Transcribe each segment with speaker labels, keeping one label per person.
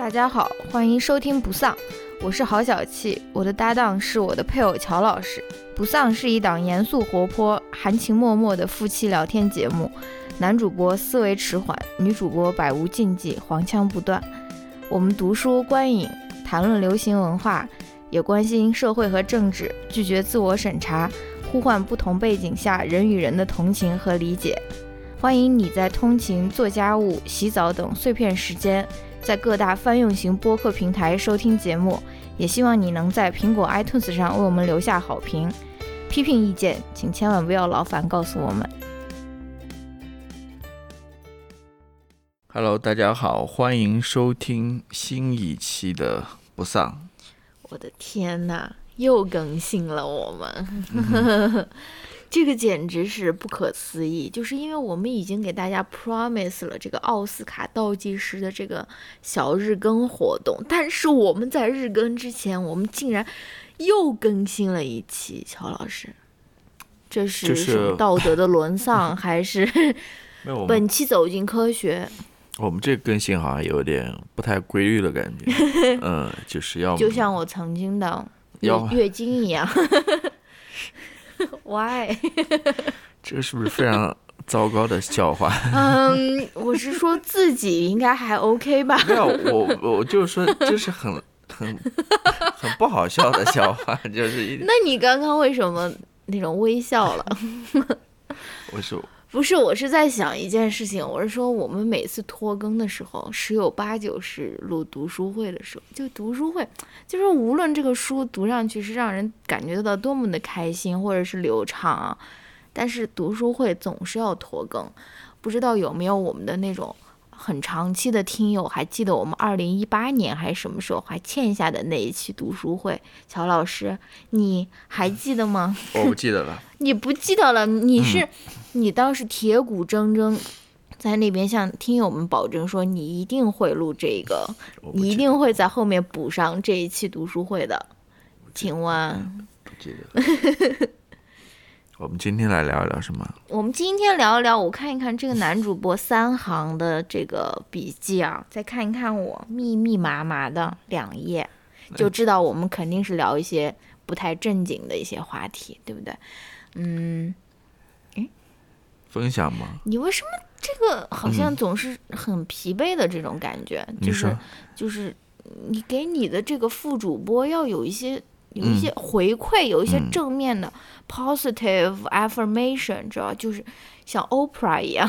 Speaker 1: 大家好，欢迎收听不丧，我是郝小气，我的搭档是我的配偶乔老师。不丧是一档严肃活泼、含情脉脉的夫妻聊天节目，男主播思维迟缓，女主播百无禁忌，黄腔不断。我们读书观影，谈论流行文化，也关心社会和政治，拒绝自我审查，呼唤不同背景下人与人的同情和理解。欢迎你在通勤、做家务、洗澡等碎片时间。在各大泛用型播客平台收听节目，也希望你能在苹果 iTunes 上为我们留下好评。批评意见，请千万不要劳烦告诉我们。
Speaker 2: Hello，大家好，欢迎收听新一期的不丧。
Speaker 1: 我的天哪，又更新了我们。这个简直是不可思议，就是因为我们已经给大家 promise 了这个奥斯卡倒计时的这个小日更活动，但是我们在日更之前，我们竟然又更新了一期。乔老师，这是什么道德的沦 丧，还是本期走进科学？
Speaker 2: 我们这个更新好像有点不太规律的感觉，嗯，就是要
Speaker 1: 就像我曾经的月月经一样。Why？
Speaker 2: 这个是不是非常糟糕的笑话？
Speaker 1: 嗯，我是说自己应该还 OK 吧？
Speaker 2: 没有，我我就是说，就是很很很不好笑的笑话，就是一。
Speaker 1: 那你刚刚为什么那种微笑了？
Speaker 2: 我说。
Speaker 1: 不是，我是在想一件事情。我是说，我们每次拖更的时候，十有八九是录读书会的时候。就读书会，就是无论这个书读上去是让人感觉到多么的开心，或者是流畅啊，但是读书会总是要拖更。不知道有没有我们的那种。很长期的听友还记得我们二零一八年还是什么时候还欠下的那一期读书会？乔老师，你还记得吗？
Speaker 2: 我不记得了。
Speaker 1: 你不记得了？你是，你当时铁骨铮铮在那边向听友们保证说，你一定会录这个，你一定会在后面补上这一期读书会的。请问？
Speaker 2: 不记得。我们今天来聊一聊什么？
Speaker 1: 我们今天聊一聊，我看一看这个男主播三行的这个笔记啊，再看一看我密密麻麻的两页，就知道我们肯定是聊一些不太正经的一些话题，对不对？嗯，
Speaker 2: 哎，分享吗？
Speaker 1: 你为什么这个好像总是很疲惫的这种感觉？就是就是你给你的这个副主播要有一些。有一些回馈，有一些正面的 positive affirmation，知道就是像 Oprah 一样，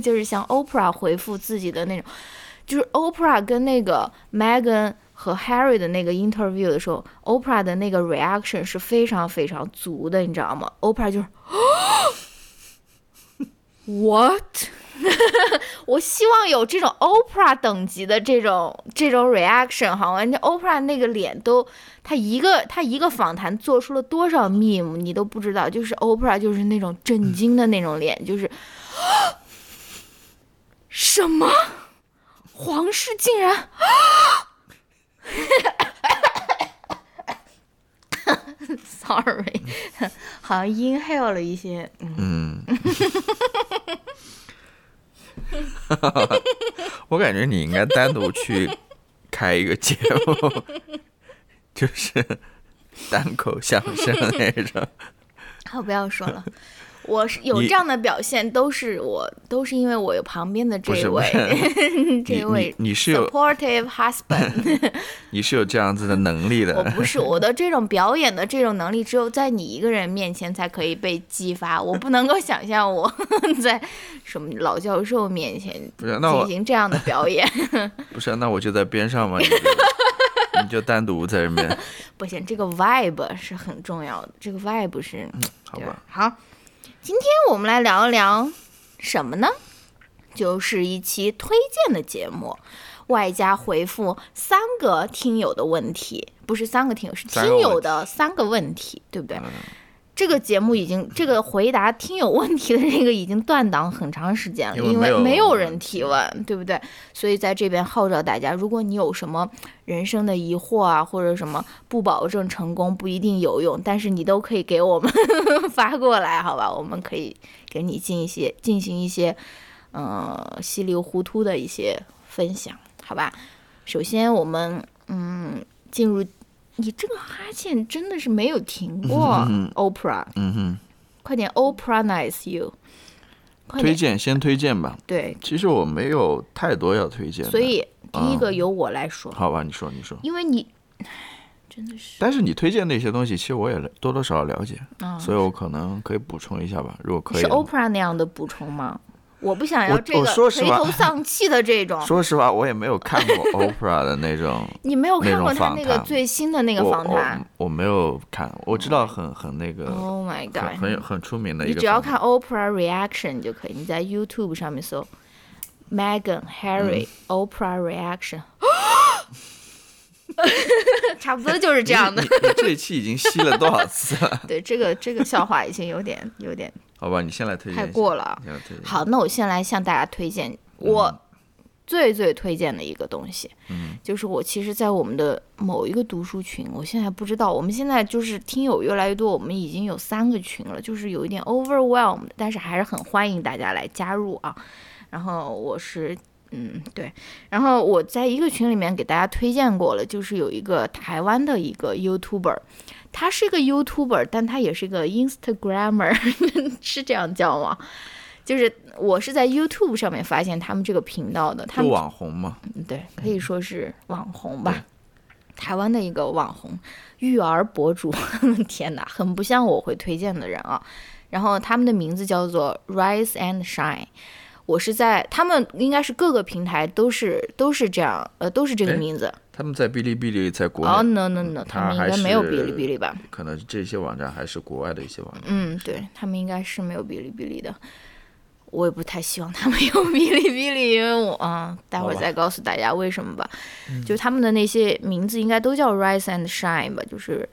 Speaker 1: 就是像 Oprah 回复自己的那种，就是 Oprah 跟那个 Megan 和 Harry 的那个 interview 的时候，Oprah 的那个 reaction 是非常非常足的，你知道吗？Oprah 就是 What？我希望有这种 Oprah 等级的这种这种 reaction 哈，人家 Oprah 那个脸都，他一个他一个访谈做出了多少 meme 你都不知道，就是 Oprah 就是那种震惊的那种脸，就是什么？皇室竟然 sorry，好像 inhale 了一些，嗯。
Speaker 2: 我感觉你应该单独去开一个节目，就是单口相声那种。
Speaker 1: 好，不要说了。我是有这样的表现，都是我，都是因为我有旁边的这位，这位
Speaker 2: 你是有
Speaker 1: supportive husband，
Speaker 2: 你是有这样子的能力的。
Speaker 1: 我不是我的这种表演的这种能力，只有在你一个人面前才可以被激发。我不能够想象我 在什么老教授面前进行这样的表演。
Speaker 2: 不是，那我就在边上嘛，你就你就单独在这边。
Speaker 1: 不行，这个 vibe 是很重要的，这个 vibe 是
Speaker 2: 好吧？
Speaker 1: 好。今天我们来聊一聊什么呢？就是一期推荐的节目，外加回复三个听友的问题，不是三个听友，是听友的三个问题，对不对？这个节目已经，这个回答听友问题的这个已经断档很长时间了，因为没有人提问，对不对？所以在这边号召大家，如果你有什么人生的疑惑啊，或者什么不保证成功，不一定有用，但是你都可以给我们 发过来，好吧？我们可以给你进一些进行一些，嗯，稀里糊涂的一些分享，好吧？首先我们嗯进入，你这个哈欠真的是没有停过，Oprah，
Speaker 2: 嗯哼，
Speaker 1: 快点，Oprah，nice you，
Speaker 2: 推荐先推荐吧。
Speaker 1: 对，
Speaker 2: 其实我没有太多要推荐的，
Speaker 1: 所以第一个由我来说，
Speaker 2: 好吧，你说你说。
Speaker 1: 因为你真的是。
Speaker 2: 但是你推荐那些东西，其实我也多多少少了解，
Speaker 1: 嗯，
Speaker 2: 所以我可能可以补充一下吧，如果可以
Speaker 1: 是。Oprah 那样的补充吗？我不想要这个垂头丧气的这种。
Speaker 2: 说实话，我也没有看过 Oprah 的那种
Speaker 1: 你没有看过他那个最新的那个访谈
Speaker 2: 我我没有看，我知道很很那个、
Speaker 1: ？Oh my god！
Speaker 2: 很很出名的一个你。
Speaker 1: 只要看 Oprah reaction 就可以，你在 YouTube 上面搜 Megan Harry、Oprah
Speaker 2: 嗯
Speaker 1: reaction，差不多就是这样的
Speaker 2: 这一期已经吸了多少次了？
Speaker 1: 对，这个这个笑话已经有点有点
Speaker 2: 好吧，你先来推荐
Speaker 1: 太。过了。好，那我先来向大家推荐我最最推荐的一个东西，
Speaker 2: 嗯，
Speaker 1: 就是我其实，在我们的某一个读书群，我现在不知道，我们现在就是听友越来越多，我们已经有三个群了，就是有一点 overwhelmed，但是还是很欢迎大家来加入啊。然后我是。嗯，对。然后我在一个群里面给大家推荐过了，就是有一个台湾的一个 YouTuber，他是一个 YouTuber，但他也是一个 Instagrammer，是这样叫吗？就是我是在 YouTube 上面发现他们这个频道的，他
Speaker 2: 就
Speaker 1: 们
Speaker 2: 网红嘛，
Speaker 1: 嗯对，可以说是网红吧，台湾的一个网红育儿博主，天哪，很不像我会推荐的人啊。然后他们的名字叫做 Rise and Shine，我是在他们应该是各个平台都是都是这样，呃，都是这个
Speaker 2: 哎
Speaker 1: 名字。
Speaker 2: 他们在哔哩哔哩在国内，
Speaker 1: 哦、no no no，他们应该没有哔哩哔哩吧？
Speaker 2: 可能这些网站还是国外的一些网站。
Speaker 1: 嗯，对他们应该是没有哔哩哔哩的。我也不太希望他们有哔哩哔哩，因为我啊、待会儿再告诉大家为什么吧。就他们的那些名字应该都叫 Rise and Shine 吧，就是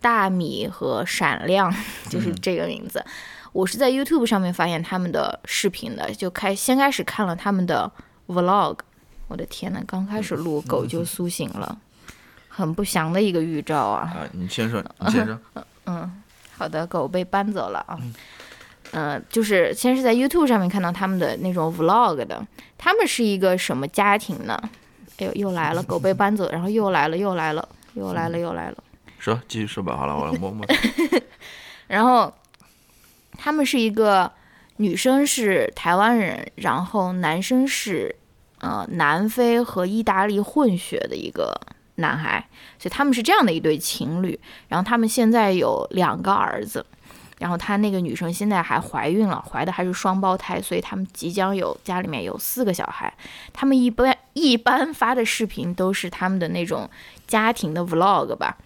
Speaker 1: 大米和闪亮，就是这个名字。我是在 YouTube 上面发现他们的视频的，就开先开始看了他们的 Vlog。我的天呐，刚开始录狗就苏醒了，很不祥的一个预兆啊！
Speaker 2: 啊，你先说，你 先说。
Speaker 1: 好的，狗被搬走了啊。呃，就是先是在 YouTube 上面看到他们的那种 Vlog 的，他们是一个什么家庭呢？哎呦，又来了，狗被搬走，然后又来了，又来了，又来了，又来了。
Speaker 2: 说，继续说吧。好了，我来摸摸。
Speaker 1: 然后他们是一个女生是台湾人，然后男生是呃南非和意大利混血的一个男孩，所以他们是这样的一对情侣。然后他们现在有两个儿子，然后他那个女生现在还怀孕了，怀的还是双胞胎，所以他们即将有家里面有四个小孩。他们一般一般发的视频都是他们的那种家庭的 vlog 吧。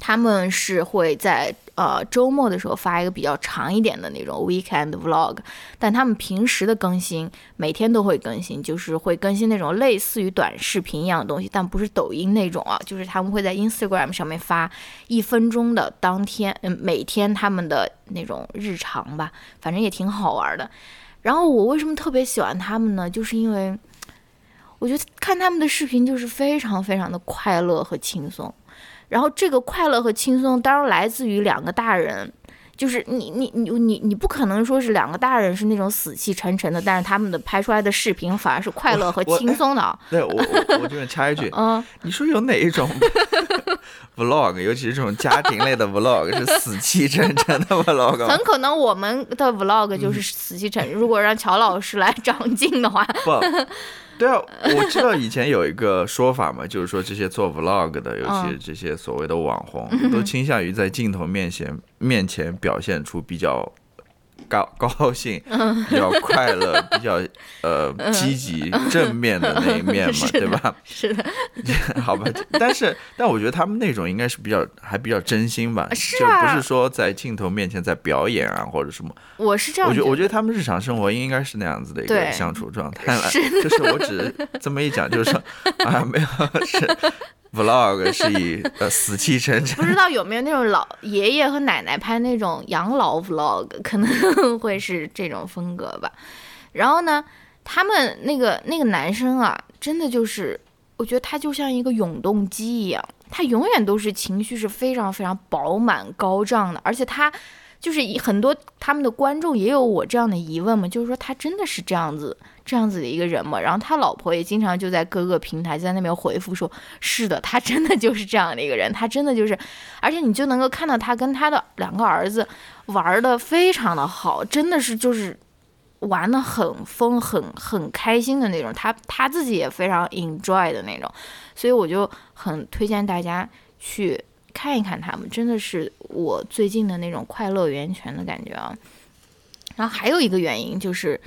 Speaker 1: 他们是会在呃周末的时候发一个比较长一点的那种 weekend vlog，但他们平时的更新每天都会更新，就是会更新那种类似于短视频一样的东西，但不是抖音那种啊，就是他们会在 Instagram 上面发一分钟的当天，嗯，每天他们的那种日常吧，反正也挺好玩的。然后我为什么特别喜欢他们呢？就是因为我觉得看他们的视频就是非常非常的快乐和轻松。然后这个快乐和轻松当然来自于两个大人，就是你你你你你不可能说是两个大人是那种死气沉沉的，但是他们的拍出来的视频反而是快乐和轻松的啊。
Speaker 2: 对我我我这边插一句，
Speaker 1: 嗯，
Speaker 2: 你说有哪一种 vlog，尤其是这种家庭类的 vlog 是死气沉沉的 vlog
Speaker 1: 很可能我们的 vlog 就是死气沉。如果让乔老师来长进的话，
Speaker 2: 不，对啊，我知道以前有一个说法嘛，就是说这些做 vlog 的，尤其是这些所谓的网红，都倾向于在镜头面前面前表现出比较。高 高兴，比较快乐，比较呃积极正面的那一面嘛，对吧？
Speaker 1: 是的，
Speaker 2: 好吧，但是但我觉得他们那种应该是比较还比较真心吧，
Speaker 1: 是
Speaker 2: 就不
Speaker 1: 啊
Speaker 2: 是说在镜头面前在表演啊或者什么。
Speaker 1: 我是这样
Speaker 2: 我觉得我觉
Speaker 1: 得
Speaker 2: 得他们日常生活应该是那样子的一个相处状态了，就是我只这么一讲，就是说啊没有是 vlog 是以呃死气沉沉
Speaker 1: 不知道有没有那种老爷爷和奶奶拍那种养老 vlog，可能会是这种风格吧。然后呢，他们那个那个男生啊，真的就是，我觉得他就像一个永动机一样，他永远都是情绪是非常非常饱满高涨的，而且他就是很多他们的观众也有我这样的疑问嘛，就是说他真的是这样子这样子的一个人嘛？然后他老婆也经常就在各个平台在那边回复说，是的，他真的就是这样的一个人，他真的就是，而且你就能够看到他跟他的两个儿子玩的非常的好，真的是就是玩的很疯、很很开心的那种，他他自己也非常 enjoy 的那种，所以我就很推荐大家去。看一看他们，真的是我最近的那种快乐源泉的感觉啊。然后还有一个原因就是，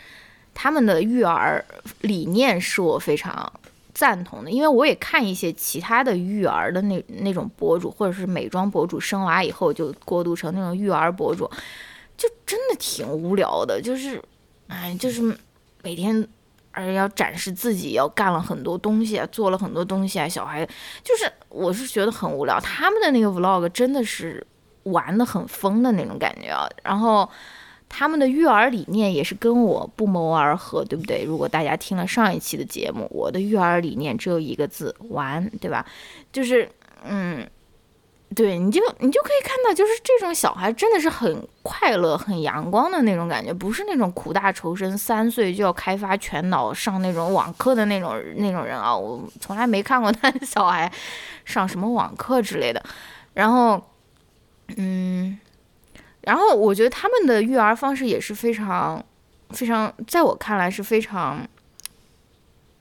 Speaker 1: 他们的育儿理念是我非常赞同的，因为我也看一些其他的育儿的那那种博主，或者是美妆博主，生娃以后就过渡成那种育儿博主，就真的挺无聊的，就是，哎，就是每天。而要展示自己，要干了很多东西啊，做了很多东西啊。小孩就是，我是觉得很无聊。他们的那个 vlog 真的是玩的很疯的那种感觉啊。然后他们的育儿理念也是跟我不谋而合，对不对？如果大家听了上一期的节目，我的育儿理念只有一个字：玩，对吧？就是，嗯。对，你就你就可以看到，就是这种小孩真的是很快乐、很阳光的那种感觉，不是那种苦大仇深，三岁就要开发全脑上那种网课的那种那种人啊。我从来没看过他小孩上什么网课之类的。然后，嗯，然后我觉得他们的育儿方式也是非常非常，在我看来是非常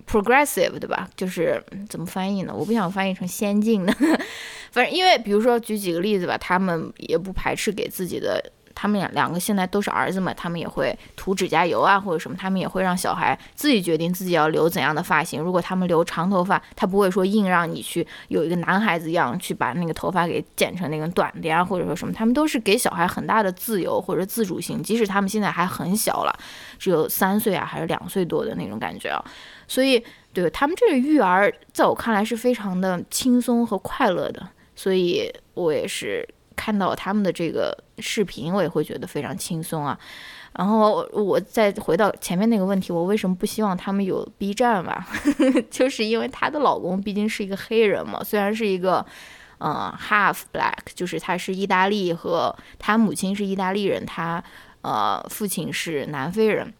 Speaker 1: progressive，对吧？就是怎么翻译呢？我不想翻译成先进的。反正，因为比如说举几个例子吧，他们也不排斥给自己的，他们两两个现在都是儿子嘛，他们也会涂指甲油啊或者什么，他们也会让小孩自己决定自己要留怎样的发型。如果他们留长头发，他不会说硬让你去有一个男孩子一样去把那个头发给剪成那种短的呀，或者说什么，他们都是给小孩很大的自由或者自主性，即使他们现在还很小了，只有三岁啊还是两岁多的那种感觉啊，所以对他们这个育儿，在我看来是非常的轻松和快乐的。所以我也是看到他们的这个视频，我也会觉得非常轻松啊。然后我再回到前面那个问题，我为什么不希望他们有 B 站吧？就是因为她的老公毕竟是一个黑人嘛，虽然是一个嗯 half black，就是他是意大利和他母亲是意大利人，他呃父亲是南非人，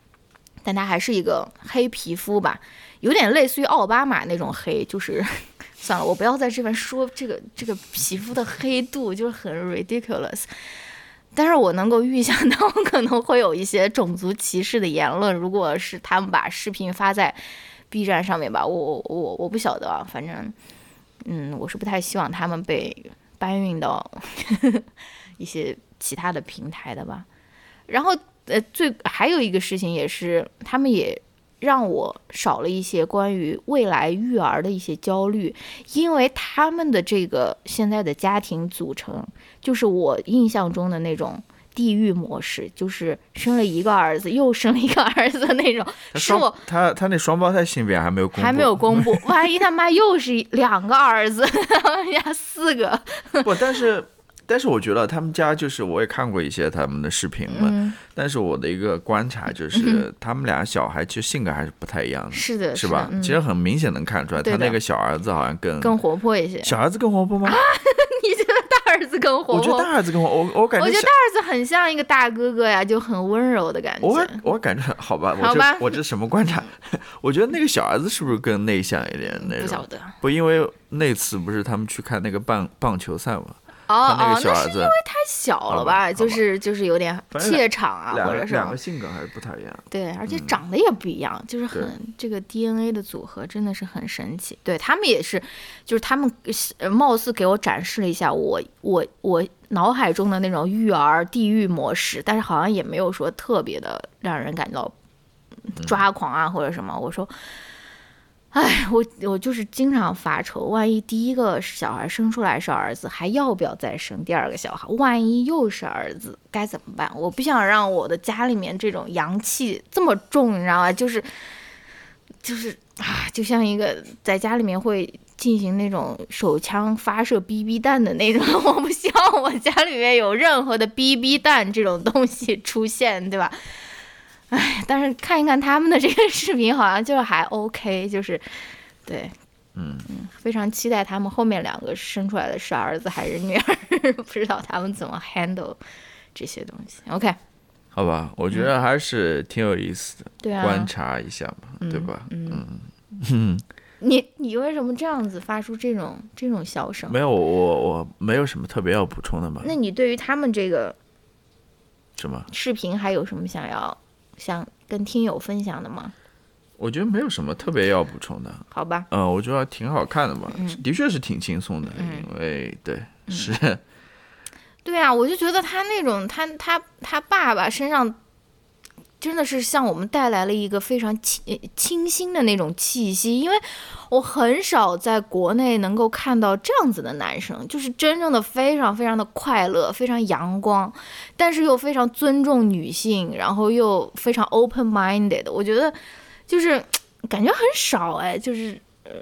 Speaker 1: 但他还是一个黑皮肤吧，有点类似于奥巴马那种黑，就是。算了，我不要在这边说这个这个皮肤的黑度，就是很 ridiculous。但是我能够预想到 可能会有一些种族歧视的言论，如果是他们把视频发在 B 站上面吧，我我我不晓得啊，反正嗯，我是不太希望他们被搬运到 一些其他的平台的吧。然后呃，最还有一个事情也是，他们也。让我少了一些关于未来育儿的一些焦虑，因为他们的这个现在的家庭组成，就是我印象中的那种地狱模式，就是生了一个儿子又生了一个儿子的那种。是我
Speaker 2: 他他那双胞胎性别还没有公布，
Speaker 1: 还没有 公布，万一他妈又是两个儿子，家四个。
Speaker 2: 不，但是。但是我觉得他们家就是我也看过一些他们的视频嘛，但是我的一个观察就是他们俩小孩其实性格还是不太一样的，
Speaker 1: 是的，
Speaker 2: 是吧？其实很明显能看出来，他那个小儿子好像更
Speaker 1: 更活泼一些。
Speaker 2: 小儿子更活泼吗？
Speaker 1: 你觉得大儿子更活泼？
Speaker 2: 我觉得大儿子更活，我我感觉
Speaker 1: 我觉得大儿子很像一个大哥哥呀，就很温柔的感觉。
Speaker 2: 我我感觉 好吧，
Speaker 1: 我吧，
Speaker 2: 我这什么观察？我觉得那个小儿子是不是更内向一点？那种
Speaker 1: 不晓得。
Speaker 2: 不，因为那次不是他们去看那个棒棒球赛吗？
Speaker 1: 哦
Speaker 2: 哦，
Speaker 1: 那是因为太小了吧？就是就是有点怯场啊，或者是
Speaker 2: 两个性格还是不太一样。
Speaker 1: 对，而且长得也不一样，就是很这个 DNA 的组合真的是很神奇。对他们也是，就是他们貌似给我展示了一下我我我脑海中的那种育儿地狱模式，但是好像也没有说特别的让人感到抓狂啊或者什么。我说。哎，我我就是经常发愁，万一第一个小孩生出来是儿子，还要不要再生第二个小孩？万一又是儿子，该怎么办？我不想让我的家里面这种阳气这么重，你知道吗？就是，就是啊，就像一个在家里面会进行那种手枪发射 BB 弹的那种，我不希望我家里面有任何的 BB 弹这种东西出现，对吧？哎，但是看一看他们的这个视频，好像就还 OK，就是，对，
Speaker 2: 嗯
Speaker 1: 嗯，非常期待他们后面两个生出来的是儿子还是女儿，不知道他们怎么 handle 这些东西。OK，
Speaker 2: 好吧，我觉得还是挺有意思的，
Speaker 1: 对啊，
Speaker 2: 观察一下嘛，对吧？
Speaker 1: 嗯嗯。你你为什么这样子发出这种这种笑声？
Speaker 2: 没有，我我没有什么特别要补充的嘛。
Speaker 1: 那你对于他们这个
Speaker 2: 什么
Speaker 1: 视频还有什么想要想跟听友分享的吗？
Speaker 2: 我觉得没有什么特别要补充的。
Speaker 1: 好吧。
Speaker 2: 嗯，我觉得挺好看的嘛，的确是挺轻松的，因为对是。
Speaker 1: 对啊，我就觉得他那种他他他爸爸身上。真的是向我们带来了一个非常清清新的那种气息，因为我很少在国内能够看到这样子的男生，就是真正的非常非常的快乐，非常阳光，但是又非常尊重女性，然后又非常 open minded。我觉得就是 感觉很少哎，就是呃，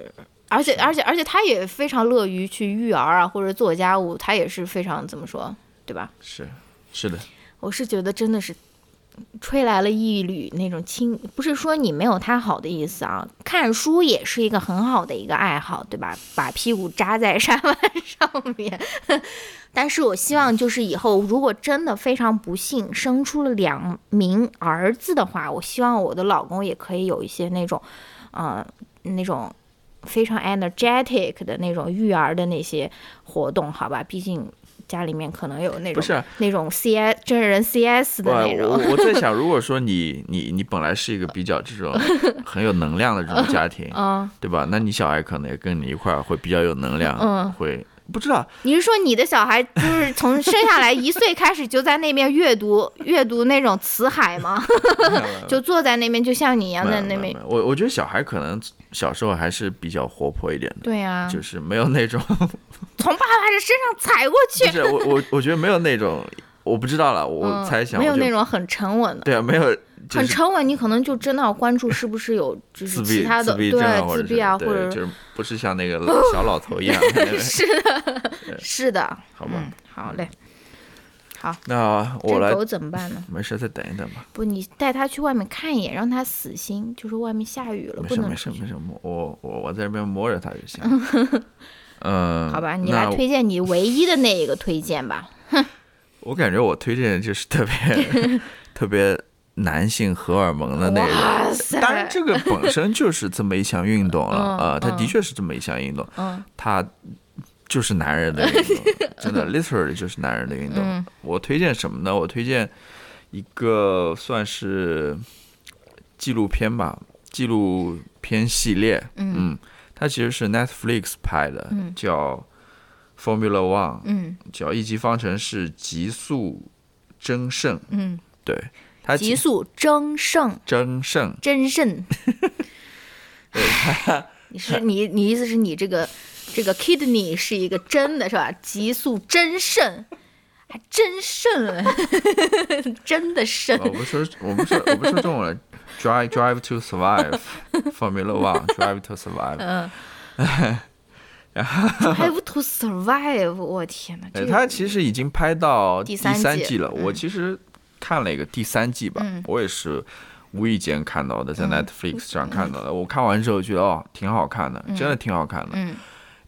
Speaker 1: 而且而且而且他也非常乐于去育儿啊，或者做家务，他也是非常怎么说，对吧？
Speaker 2: 是是的，
Speaker 1: 我是觉得真的是。吹来了一缕那种清，不是说你没有他好的意思啊。看书也是一个很好的一个爱好，对吧？把屁股扎在沙发上面。但是我希望就是以后如果真的非常不幸生出了两名儿子的话，我希望我的老公也可以有一些那种，呃，那种非常 energetic 的那种育儿的那些活动，好吧？毕竟。家里面可能有那种不
Speaker 2: 是
Speaker 1: 那种 C S 真人 C S 的那种。
Speaker 2: 我我在想，如果说你你你本来是一个比较这种 很有能量的这种家庭，嗯，对吧？那你小孩可能也跟你一块儿会比较有能量，嗯，会。不知道
Speaker 1: 你是说你的小孩就是从生下来一岁开始就在那边阅读阅读那种词海吗？就坐在那边就像你一样在那边。
Speaker 2: 我我觉得小孩可能小时候还是比较活泼一点的。
Speaker 1: 对呀，
Speaker 2: 就是没有那种
Speaker 1: 从爸爸的身上踩过去。
Speaker 2: 不是我我我觉得没有那种，我不知道了，我猜想
Speaker 1: 没有那种很沉稳的。
Speaker 2: 对啊，没有。
Speaker 1: 很沉稳，你可能就真的要关注是不是有 就是其他的对
Speaker 2: 自
Speaker 1: 闭啊，或者
Speaker 2: 就是不是像那个 小老头一样。
Speaker 1: 是的，是的。
Speaker 2: 好吧，
Speaker 1: 好嘞，好。
Speaker 2: 那我来。
Speaker 1: 狗怎么办呢？
Speaker 2: 没事，再等一等吧。
Speaker 1: 不，你带它去外面看一眼，让它死心，就是外面下雨了，不能。
Speaker 2: 没事，没事，没事，我我我在这边摸着它就行。嗯。
Speaker 1: 好吧，你来推荐你唯一的那一个推荐吧。哼。
Speaker 2: 我感觉我推荐的就是特别 特别。男性荷尔蒙的那种，当然这个本身就是这么一项运动了啊，它的确是这么一项运动，它就是男人的运动，真的 literally 就是男人的运动。我推荐什么呢？我推荐一个算是纪录片吧，纪录片系列，嗯，它其实是 Netflix 拍的，叫 Formula One，嗯，叫一级方程式极速争胜，嗯，对。
Speaker 1: 它极速争胜，
Speaker 2: 争胜，
Speaker 1: 争胜。你是你，你意思是你这个这个 kidney 是一个真的是吧？极速真肾，还真肾了，真的肾。
Speaker 2: 我不说，我不说，我不说中文了。Drive, drive to survive. Formula One, drive to survive. 嗯。
Speaker 1: 然后 drive to survive，我天哪！
Speaker 2: 他其实已经拍到
Speaker 1: 第
Speaker 2: 三季了。我其实。看了一个第三季吧，我也是无意间看到的，在 Netflix 上看到的。我看完之后觉得哦，挺好看的，真的挺好看的。嗯，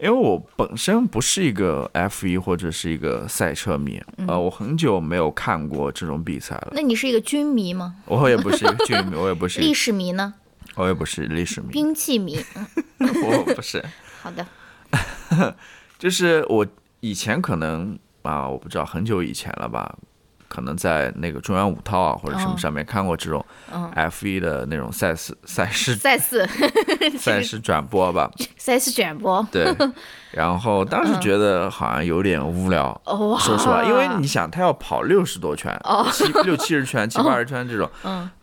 Speaker 2: 因为我本身不是一个 F 一或者是一个赛车迷，呃，我很久没有看过这种比赛了。
Speaker 1: 那你是一个军迷吗？
Speaker 2: 我也不是军迷，我也不是
Speaker 1: 历史迷呢。
Speaker 2: 我也不是历史迷，
Speaker 1: 兵器迷。
Speaker 2: 我不是。
Speaker 1: 好的，
Speaker 2: 就是我以前可能啊，我不知道很久以前了吧。可能在那个中央五套啊或者什么上面看过这种 F 一的那种赛事赛事
Speaker 1: 赛事。
Speaker 2: 赛事转播吧，
Speaker 1: 赛事转播。
Speaker 2: 对，然后当时觉得好像有点无聊，说实话，因为你想他要跑六十多圈，七六七十圈 七八十圈这种，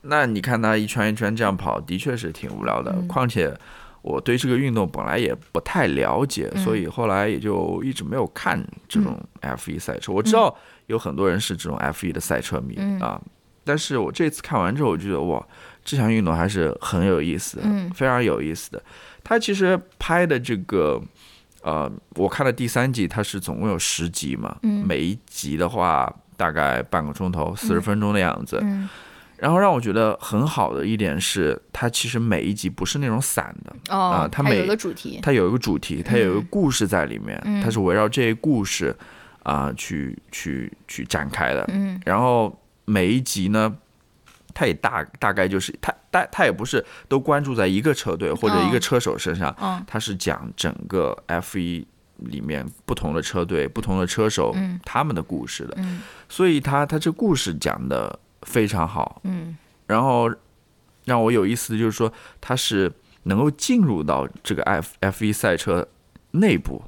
Speaker 2: 那你看他一圈一圈这样跑，的确是挺无聊的。况且我对这个运动本来也不太了解，所以后来也就一直没有看这种 F 一赛车。我知道。有很多人是这种 F 一的赛车迷啊，但是我这次看完之后，我觉得哇，这项运动还是很有意思的，非常有意思的。他其实拍的这个，呃，我看了第三集，它是总共有十集嘛，每一集的话大概半个钟头，四十分钟的样子。然后让我觉得很好的一点是，它其实每一集不是那种散的。啊，它每
Speaker 1: 有一个主题，
Speaker 2: 它有一个主题，它有一个故事在里面，它是围绕这些故事。啊去去去展开的。
Speaker 1: 嗯
Speaker 2: 然后每一集呢，它也大大概就是它大它也不是都关注在一个车队或者一个
Speaker 1: 哦
Speaker 2: 车手身上，
Speaker 1: 嗯
Speaker 2: 它是讲整个 F 一里面不同的车队、不同的车手、
Speaker 1: 嗯
Speaker 2: 他们的故事的。
Speaker 1: 嗯
Speaker 2: 所以他他这故事讲的非常好，
Speaker 1: 嗯
Speaker 2: 然后让我有意思的就是说，他是能够进入到这个 F F 一赛车内部，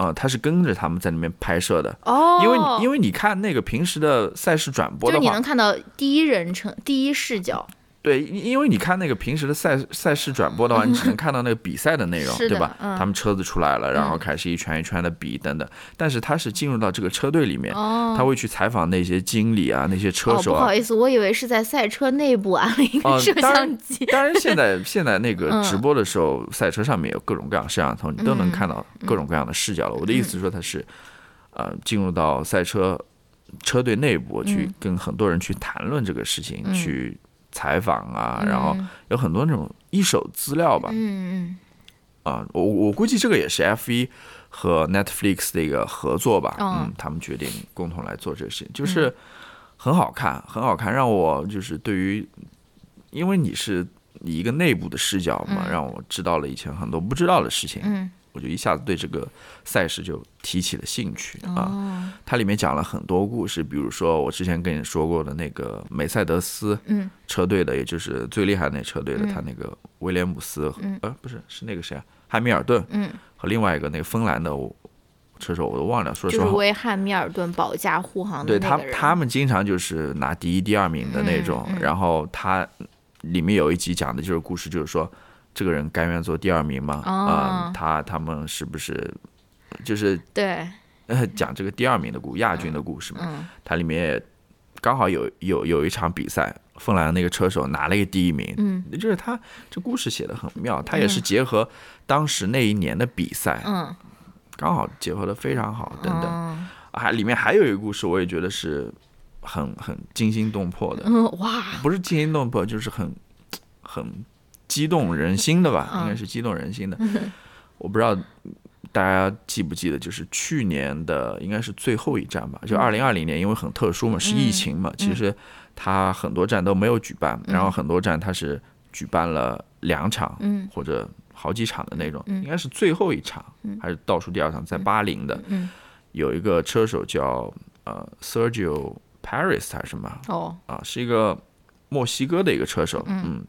Speaker 2: 啊、他是跟着他们在那边拍摄的，
Speaker 1: 哦，
Speaker 2: 因为因为你看那个平时的赛事转播的话
Speaker 1: 就你能，看到第一人称、第一视角，
Speaker 2: 对，因因为你看那个平时的赛赛事转播的话，你只能看到那个比赛的内容，对吧？
Speaker 1: 嗯
Speaker 2: 他们车子出来了，然后
Speaker 1: 嗯
Speaker 2: 开始一圈一圈的比等等，但是他是进入到这个车队里面，
Speaker 1: 哦，
Speaker 2: 他会去采访那些经理啊，那些车
Speaker 1: 哦，
Speaker 2: 手啊
Speaker 1: 不好，意思，我以为是在赛车内部安了一个
Speaker 2: 哦
Speaker 1: 摄像机。
Speaker 2: 当然，现在现在那个
Speaker 1: 嗯
Speaker 2: 直播的时候，赛车上面有各种各样的摄像头，你都能看到各种各样的视角了。我的意思是说，他是呃进入到赛车车队内部去
Speaker 1: 嗯
Speaker 2: 跟很多人去谈论这个事情，
Speaker 1: 嗯
Speaker 2: 去采访啊，然后有很多那种一手资料吧。
Speaker 1: 嗯嗯。
Speaker 2: 啊，我我估计这个也是 F 一和 Netflix 的一个合作吧，
Speaker 1: 哦。
Speaker 2: 嗯，他们决定共同来做这个事情，就是很好看，很好看，让我就是对于，因为你是以一个内部的视角嘛，
Speaker 1: 嗯。
Speaker 2: 让我知道了以前很多不知道的事情，
Speaker 1: 嗯
Speaker 2: 我就一下子对这个赛事就提起了兴趣
Speaker 1: 嗯，
Speaker 2: 啊。
Speaker 1: 哦，
Speaker 2: 它里面讲了很多故事，比如说我之前跟你说过的那个梅赛德斯
Speaker 1: 嗯
Speaker 2: 车队的，也就是最厉害的那车队的，
Speaker 1: 嗯
Speaker 2: 他那个威廉姆斯，
Speaker 1: 嗯
Speaker 2: 呃，不是，是那个谁啊，汉密尔顿
Speaker 1: 嗯，
Speaker 2: 和另外一个那个芬兰的我车手，我都忘了，说
Speaker 1: 就是
Speaker 2: 实话。
Speaker 1: 为汉密尔顿保驾护航的
Speaker 2: 对他们经常就是拿第一、第二名的那种。然后他里面有一集讲的就是故事，就是说这个人甘愿做第二名吗？啊、
Speaker 1: 哦
Speaker 2: 他他们是不是就是
Speaker 1: 对，
Speaker 2: 呃 讲这个第二名的故亚军的故事嘛？
Speaker 1: 嗯。
Speaker 2: 它里面也刚好有有有一场比赛，芬兰那个车手拿了一个第一名，
Speaker 1: 嗯。
Speaker 2: 就是他这故事写的很妙，他也是结合当时那一年的比赛，
Speaker 1: 嗯。
Speaker 2: 刚好结合的非常好，等等。
Speaker 1: 嗯
Speaker 2: 还里面还有一个故事，我也觉得是很很惊心动魄的，
Speaker 1: 嗯，哇，
Speaker 2: 不是惊心动魄，就是很很激动人心的吧，
Speaker 1: 嗯。
Speaker 2: 应该是激动人心的。我不知道大家记不记得，就是去年的应该是最后一站吧，就二零二零年，因为很特殊嘛，是疫情嘛，其实它很多站都没有举办，然后很多站它是举办了两场，
Speaker 1: 嗯。
Speaker 2: 或者好几场的那种，
Speaker 1: 嗯。
Speaker 2: 应该是最后一场、还是倒数第二场，在巴林的，
Speaker 1: 嗯。
Speaker 2: 有一个车手叫呃 Sergio Paris 还是什么
Speaker 1: 哦。
Speaker 2: 啊，是一个墨西哥的一个车手，
Speaker 1: 嗯。
Speaker 2: 嗯，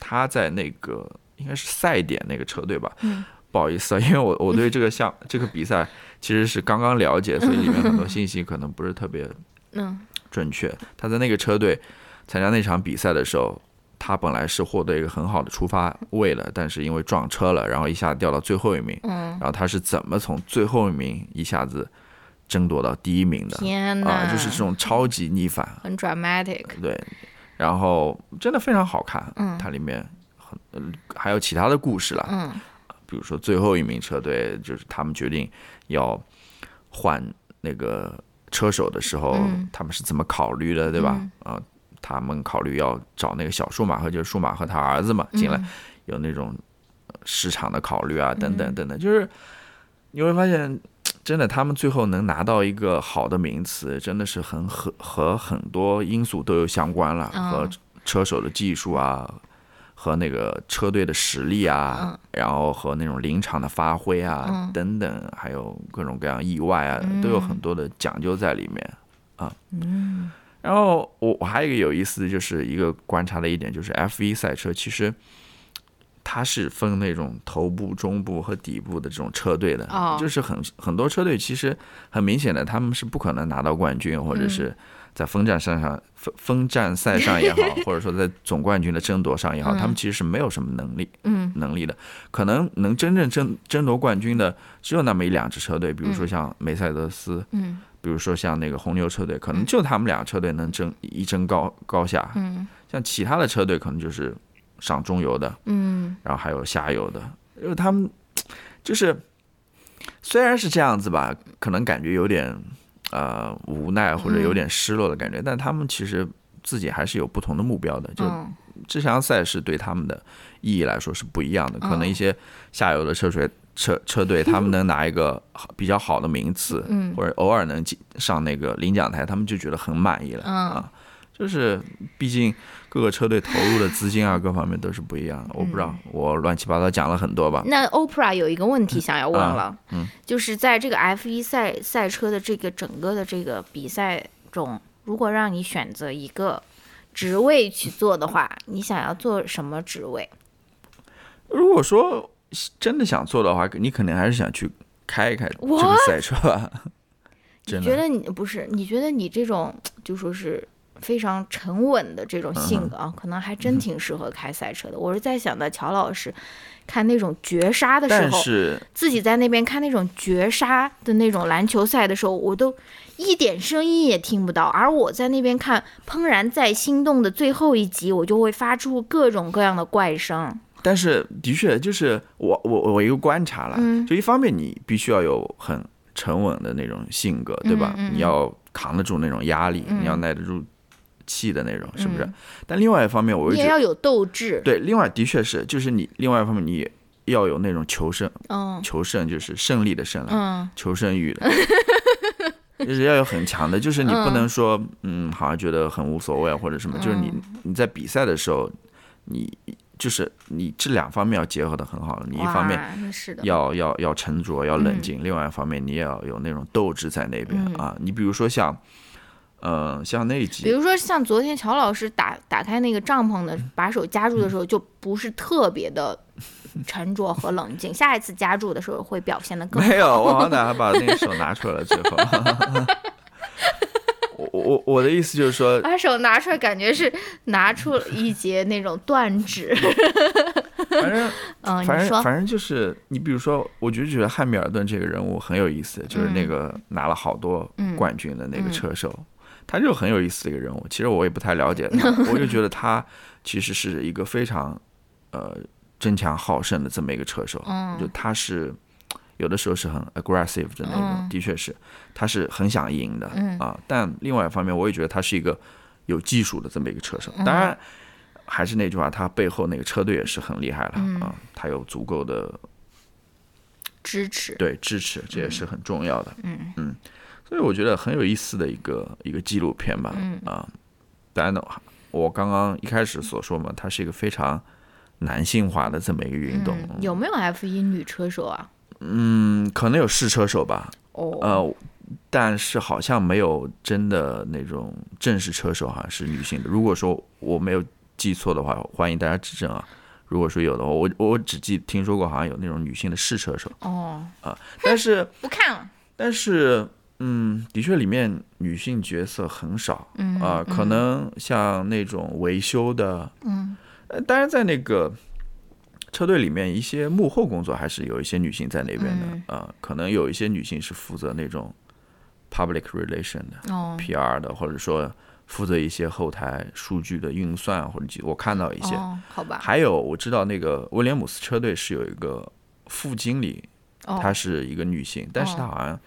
Speaker 2: 他在那个应该是赛点那个车队吧，
Speaker 1: 嗯
Speaker 2: 不好意思啊，因为我我对这个项 这个比赛其实是刚刚了解，所以里面很多信息可能不是特别
Speaker 1: 嗯
Speaker 2: 准确。他在那个车队参加那场比赛的时候，他本来是获得一个很好的出发位了，但是因为撞车了，然后一下掉到最后一名。
Speaker 1: 嗯，
Speaker 2: 然后他是怎么从最后一名一下子争夺到第一名的？
Speaker 1: 天哪，
Speaker 2: 啊，就是这种超级逆反，
Speaker 1: 很 dramatic，
Speaker 2: 对。然后真的非常好看，
Speaker 1: 嗯。
Speaker 2: 它里面很、呃还有其他的故事啦，
Speaker 1: 嗯。
Speaker 2: 比如说最后一名车队就是他们决定要换那个车手的时候，
Speaker 1: 嗯。
Speaker 2: 他们是怎么考虑的，对吧？啊、他们考虑要找那个小数马赫，就是舒马赫他儿子嘛进来，
Speaker 1: 嗯
Speaker 2: 有那种呃市场的考虑啊，等等等等，就是你会发现，真的他们最后能拿到一个好的名次，真的是很和和很多因素都有相关了，
Speaker 1: 嗯
Speaker 2: 和车手的技术啊。和那个车队的实力啊，然后和那种临场的发挥啊、
Speaker 1: 嗯
Speaker 2: 等等，还有各种各样意外啊，
Speaker 1: 嗯
Speaker 2: 都有很多的讲究在里面啊。
Speaker 1: 嗯
Speaker 2: 然后我我还有一个有意思的就是一个观察的一点，就是 F 一赛车其实它是分那种头部、中部和底部的这种车队的，
Speaker 1: 哦。
Speaker 2: 就是很很多车队其实很明显的他们是不可能拿到冠军，或者
Speaker 1: 嗯。
Speaker 2: 是在分站赛上分分站赛上也好，或者说在总冠军的争夺上也好，他们其实是没有什么能力
Speaker 1: 嗯。
Speaker 2: 能力的，可能能真正争争夺冠军的只有那么一两支车队，比如说像梅赛德斯，
Speaker 1: 嗯。
Speaker 2: 比如说像那个红牛车队，可能就他们俩车队能争一争高高下，
Speaker 1: 嗯。
Speaker 2: 像其他的车队可能就是上中游的，
Speaker 1: 嗯。
Speaker 2: 然后还有下游的，因为他们就是虽然是这样子吧，可能感觉有点呃无奈或者有点失落的感觉，但他们其实自己还是有不同的目标的，就
Speaker 1: 嗯。
Speaker 2: 这项赛事对他们的意义来说是不一样的。可能
Speaker 1: 嗯
Speaker 2: 一些下游的车水车车队，他们能拿一个好 比较好的名次，
Speaker 1: 嗯。
Speaker 2: 或者偶尔能进上那个领奖台，他们就觉得很满意了、
Speaker 1: 嗯。
Speaker 2: 啊。就是毕竟各个车队投入的资金啊，各方面都是不一样的。我不知道，我乱七八糟讲了很多吧。
Speaker 1: 那 OPRA 有一个问题想要问了，
Speaker 2: 嗯
Speaker 1: 就是在这个 F1 赛赛车的这个整个的这个比赛中，如果让你选择一个职位去做的话，你想要做什么职位？
Speaker 2: 如果说真的想做的话，你肯定还是想去开一开这个？赛车吧。
Speaker 1: 你
Speaker 2: 真的，
Speaker 1: 觉得你不是？你觉得你这种就说是非常沉稳的这种性格啊，可能还真挺适合开赛车的。我是在想到乔老师看那种绝杀的时候，自己在那边看那种绝杀的那种篮球赛的时候，我都一点声音也听不到。而我在那边看《怦然在心动》的最后一集，我就会发出各种各样的怪声。
Speaker 2: 但是的确就是我我我一个观察了，
Speaker 1: 嗯
Speaker 2: 就一方面你必须要有很沉稳的那种性格，对吧？
Speaker 1: 嗯嗯嗯
Speaker 2: 你要扛得住那种压力，
Speaker 1: 嗯
Speaker 2: 你要耐得住气的那种，是不是？
Speaker 1: 嗯
Speaker 2: 但另外一方面，我又觉得
Speaker 1: 要有斗志。
Speaker 2: 对，另外的确是，就是你另外一方面你要有那种求胜，
Speaker 1: 嗯
Speaker 2: 求胜就是胜利的胜了，
Speaker 1: 嗯
Speaker 2: 求胜欲的。就是要有很强的，就是你不能说，嗯，好像觉得很无所谓啊或者什么，就是你你在比赛的时候，你就是你这两方面要结合的很好，你一方面要要要沉着，要冷
Speaker 1: 嗯
Speaker 2: 静；另外一方面，你也要有那种斗志在那边、
Speaker 1: 嗯
Speaker 2: 啊。你比如说像，呃，像那一
Speaker 1: 比，如说像昨天乔老师打打开那个帐篷的把手夹住的时候，就不是特别的沉着和冷静。下一次夹住的时候会表现的更好。
Speaker 2: 没有，我好歹还把那个手拿出来了，最后。我我我的意思就是说，
Speaker 1: 把手拿出来，感觉是拿出了一截那种断指。
Speaker 2: 反正
Speaker 1: 嗯，
Speaker 2: 反正反正就是你比如说，我就觉得汉密尔顿这个人物很有意思，就是那
Speaker 1: 嗯
Speaker 2: 个拿了好多
Speaker 1: 嗯
Speaker 2: 冠军的那个
Speaker 1: 嗯
Speaker 2: 车手，他就很有意思的一个人物。其实我也不太了解他，我就觉得他其实是一个非常呃争强好胜的这么一个车手。
Speaker 1: 嗯
Speaker 2: 就他是有的时候是很 aggressive 的那种，
Speaker 1: 嗯
Speaker 2: 的确是他是很想赢的、
Speaker 1: 嗯
Speaker 2: 啊。但另外一方面，我也觉得他是一个有技术的这么一个车手。
Speaker 1: 嗯
Speaker 2: 当然，还是那句话，他背后那个车队也是很厉害了、
Speaker 1: 嗯
Speaker 2: 啊，他有足够的
Speaker 1: 支持。
Speaker 2: 对支持，这也是很重要的。
Speaker 1: 嗯嗯
Speaker 2: 所以我觉得很有意思的一个一个纪录片吧。
Speaker 1: 嗯
Speaker 2: 啊，当然呢，我刚刚一开始所说嘛，它是一个非常男性化的这么一个运动。
Speaker 1: 嗯，有没有 F 一女车手啊？
Speaker 2: 嗯，可能有试车手吧，
Speaker 1: 哦，
Speaker 2: 呃，但是好像没有真的那种正式车手，好像是女性的。如果说我没有记错的话，欢迎大家指正啊。如果说有的话，我我只记听说过，好像有那种女性的试车手
Speaker 1: 哦，
Speaker 2: 啊。但是
Speaker 1: 不看了。
Speaker 2: 但是，嗯，的确里面女性角色很少
Speaker 1: 嗯
Speaker 2: 啊、可能像那种维修的，
Speaker 1: 嗯。
Speaker 2: 呃，当然在那个车队里面，一些幕后工作还是有一些女性在那边的
Speaker 1: 嗯。
Speaker 2: 啊、可能有一些女性是负责那种 public relation 的、
Speaker 1: 哦。
Speaker 2: PR 的，或者说负责一些后台数据的运算或者我看到一些。
Speaker 1: 哦，好吧。
Speaker 2: 还有我知道那个威廉姆斯车队是有一个副经理，
Speaker 1: 哦。
Speaker 2: 她是一个女性，但是她
Speaker 1: 哦。
Speaker 2: 好像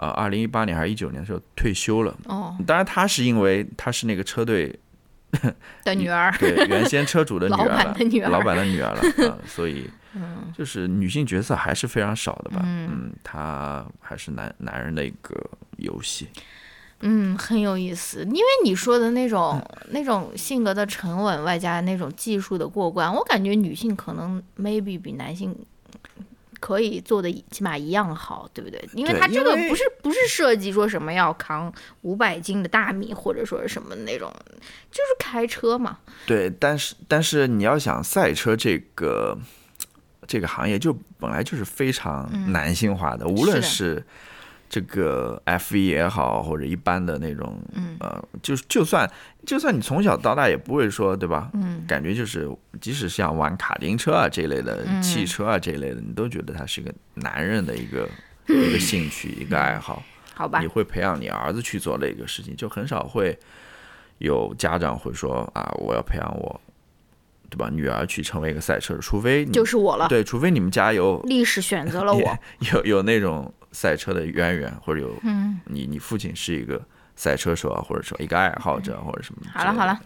Speaker 2: 啊，二零一八年还是一九年的时候退休了。
Speaker 1: 哦
Speaker 2: 当然，她是因为她是那个车队
Speaker 1: 的女儿。
Speaker 2: 对原先车主的女儿 老，
Speaker 1: 板的女儿
Speaker 2: 老板的女儿了啊，所以
Speaker 1: 嗯
Speaker 2: 就是女性角色还是非常少的吧。
Speaker 1: 嗯
Speaker 2: 嗯，她还是男男人的一个游戏。
Speaker 1: 嗯，很有意思，因为你说的那种那种性格的沉稳，外加那种技术的过关，我感觉女性可能 maybe 比男性可以做的起码一样好，对不对？因为它这个不是不是设计说什么要扛五百斤的大米，或者说是什么那种，就是开车嘛。
Speaker 2: 对，但是但是你要想赛车这个这个行业，就本来就是非常男性化的，无论
Speaker 1: 是
Speaker 2: 这个 F 一也好，或者一般的那种，
Speaker 1: 嗯
Speaker 2: 呃，就是就算就算你从小到大也不会说，对吧？
Speaker 1: 嗯
Speaker 2: 感觉就是，即使像玩卡丁车啊这一类的、
Speaker 1: 嗯
Speaker 2: 汽车啊这一类的，你都觉得它是一个男人的一个 一个兴趣、一个爱好。
Speaker 1: 好吧
Speaker 2: 你，会培养你儿子去做的一个事情，就很少会有家长会说啊，我要培养我，对吧？女儿去成为一个赛车手，除非你
Speaker 1: 就是我了。
Speaker 2: 对，除非你们家有
Speaker 1: 历史选择了我。
Speaker 2: 有有那种赛车的渊源，或者有
Speaker 1: 嗯，
Speaker 2: 你你父亲是一个赛车手啊，或者说一个爱好者或者什么。
Speaker 1: 好了好了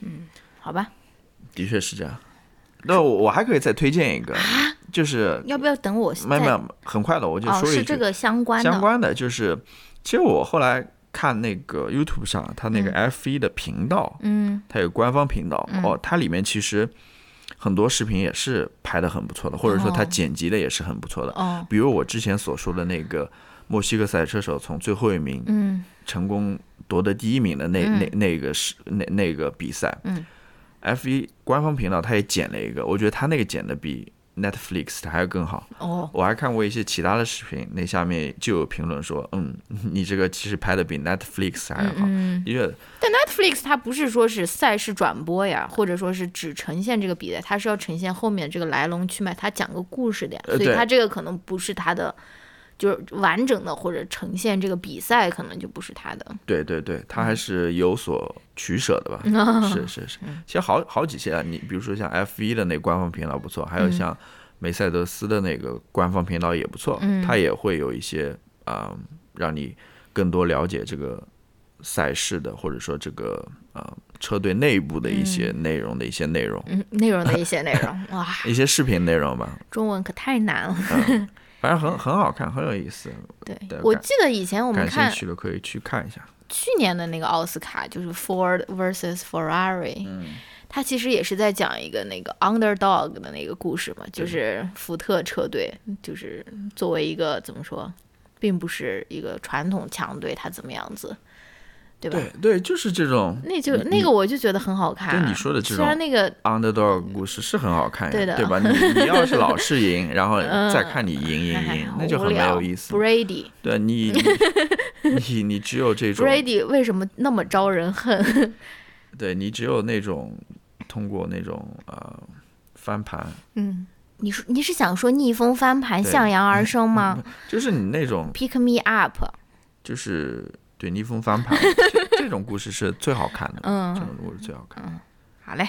Speaker 2: 嗯
Speaker 1: 好吧。
Speaker 2: 的确是这样。那我我还可以再推荐一个，就是
Speaker 1: 要不要等我？
Speaker 2: 没有没有，很快的，我就说一
Speaker 1: 句。哦，是这个相关
Speaker 2: 的。相关的就是，其实我后来看那个 YouTube 上，它那个 F 一的频道，
Speaker 1: 嗯，
Speaker 2: 它有官方频道哦，它里面其实很多视频也是拍的很不错的，或者说他剪辑的也是很不错的。
Speaker 1: 哦，
Speaker 2: 比如我之前所说的那个墨西哥赛车手从最后一名，
Speaker 1: 嗯，
Speaker 2: 成功夺得第一名的那那那个是那那个比赛，
Speaker 1: 嗯
Speaker 2: ，F 一官方频道他也剪了一个，我觉得他那个剪的比。Netflix 还要更好。
Speaker 1: 哦，
Speaker 2: 我还看过一些其他的视频，那下面就有评论说，嗯，你这个其实拍的比 Netflix 还要好，因为
Speaker 1: 但 Netflix 它不是说是赛事转播呀，或者说是只呈现这个比赛，它是要呈现后面这个来龙去脉，它讲个故事的呀，所以它这个可能不是它的。就是完整的或者呈现这个比赛，可能就不是他的。
Speaker 2: 对对对，他还是有所取舍的吧？是是是，其实好好几些啊，你比如说像 F 一的那官方频道不错，还有像梅赛德斯的那个官方频道也不错，他也会有一些啊，让你更多了解这个赛事的，或者说这个呃车队内部的一些内容的一些内容，
Speaker 1: 嗯，内容的一些内容，哇，
Speaker 2: 一些视频内容吧。
Speaker 1: 中文可太难了。
Speaker 2: 反正很很好看，很有意思。
Speaker 1: 对，我记得以前我们看，
Speaker 2: 感兴趣的可以去看一下。
Speaker 1: 去年的那个奥斯卡就是 Ford vs Ferrari，
Speaker 2: 嗯，
Speaker 1: 它其实也是在讲一个那个 underdog 的那个故事嘛，就是福特车队，就是作为一个怎么说，并不是一个传统强队，它怎么样子。对吧？
Speaker 2: 对对，就是这种，
Speaker 1: 那就那个我就觉得很好看。
Speaker 2: 就你说的这种，
Speaker 1: 虽然那个
Speaker 2: underdog 故事是很好看，
Speaker 1: 对的，
Speaker 2: 对吧？你你要是老是赢，然后再看你赢赢赢，那就很没有意思。
Speaker 1: Brady，
Speaker 2: 对你你你只有这种
Speaker 1: Brady 为什么那么招人恨？
Speaker 2: 对你只有那种通过那种呃翻盘，
Speaker 1: 嗯，你说你是想说逆风翻盘向阳而生吗？
Speaker 2: 就是你那种
Speaker 1: pick me up，
Speaker 2: 就是。对逆风翻盘，这种故事是最好看的。
Speaker 1: 嗯，
Speaker 2: 这种故事最好看。
Speaker 1: 嗯，好嘞。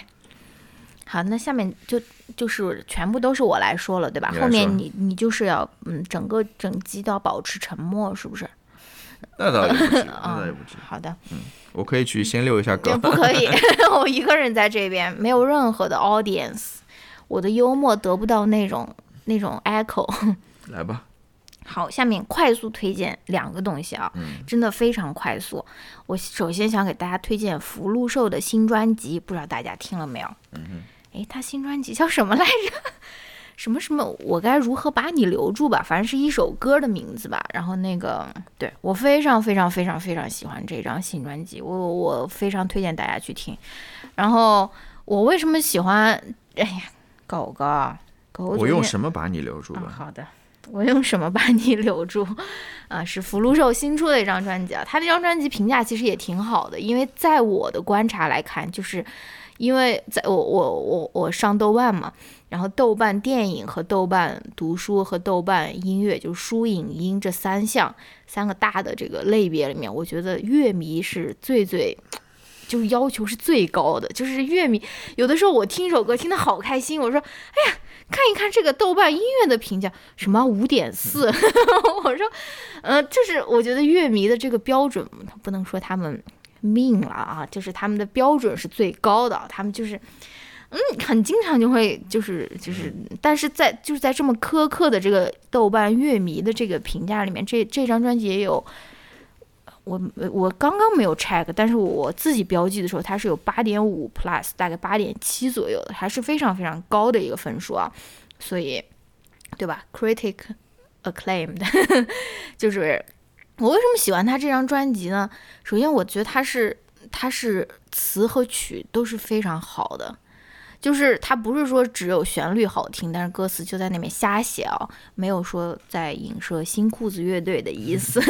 Speaker 1: 好，那下面就就是全部都是我来说了，对吧？后面你你就是要嗯，整个整集都要保持沉默，是不是？
Speaker 2: 那倒也不至于，那倒也不至于。
Speaker 1: 好的。
Speaker 2: 嗯，我可以去先溜一下狗。
Speaker 1: 不可以，我一个人在这边，没有任何的 audience，我的幽默得不到那种那种 echo。
Speaker 2: 来吧。
Speaker 1: 好，下面快速推荐两个东西啊，真的非常快速。我首先想给大家推荐福禄寿的新专辑，不知道大家听了没有？
Speaker 2: 嗯
Speaker 1: 哎，他新专辑叫什么来着？什么什么？我该如何把你留住吧？反正是一首歌的名字吧。然后那个，对我非常非常非常非常喜欢这张新专辑，我我非常推荐大家去听。然后我为什么喜欢？哎呀，狗狗狗，
Speaker 2: 我用什么把你留住吧？
Speaker 1: 好的。我用什么把你留住？啊，是福禄寿新出的一张专辑啊。他这张专辑评价其实也挺好的，因为在我的观察来看，就是因为在我我我我上豆瓣嘛，然后豆瓣电影和豆瓣读书和豆瓣音乐，就书影音这三项三个大的这个类别里面，我觉得乐迷是最最就要求是最高的。就是乐迷有的时候我听一首歌听得好开心，我说哎呀。看一看这个豆瓣音乐的评价，什么五点四？我说，呃，就是我觉得乐迷的这个标准，不能说他们命了啊，就是他们的标准是最高的，他们就是，嗯，很经常就会就是就是，但是在就是在这么苛刻的这个豆瓣乐迷的这个评价里面，这这张专辑也有。我我刚刚没有 check，但是我自己标记的时候，它是有八点五 plus，大概八点七左右的，还是非常非常高的一个分数啊，所以，对吧？Critic acclaimed，就是我为什么喜欢他这张专辑呢？首先，我觉得他是他是词和曲都是非常好的。就是它不是说只有旋律好听，但是歌词就在那边瞎写啊，没有说在影射新裤子乐队的意思。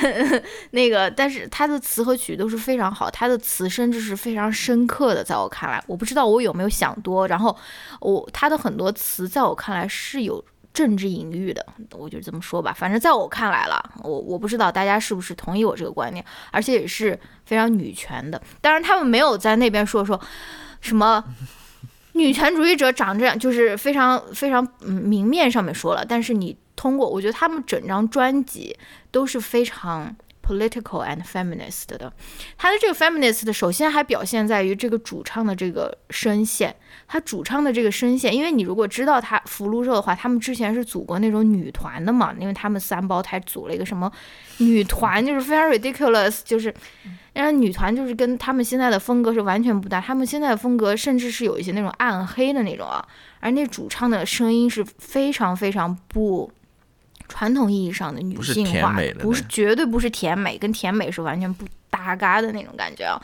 Speaker 1: 那个，但是它的词和曲都是非常好，它的词甚至是非常深刻的，在我看来，我不知道我有没有想多。然后我它的很多词在我看来是有政治隐喻的，我就这么说吧。反正在我看来了，我我不知道大家是不是同意我这个观念，而且也是非常女权的。当然他们没有在那边说说什么。女权主义者长这样，就是非常非常嗯明面上面说了，但是你通过，我觉得他们整张专辑都是非常 political and feminist 的。他的这个 feminist 首先还表现在于这个主唱的这个声线，他主唱的这个声线，因为你如果知道他福禄寿的话，他们之前是组过那种女团的嘛，因为他们三胞胎组了一个什么女团，就是非常 ridiculous，就是然后女团就是跟他们现在的风格是完全不搭，他们现在的风格甚至是有一些那种暗黑的那种啊，而那主唱的声音是非常非常不。传统意义上的女性化，不是绝对不是甜美，跟甜美是完全不搭嘎的那种感觉啊。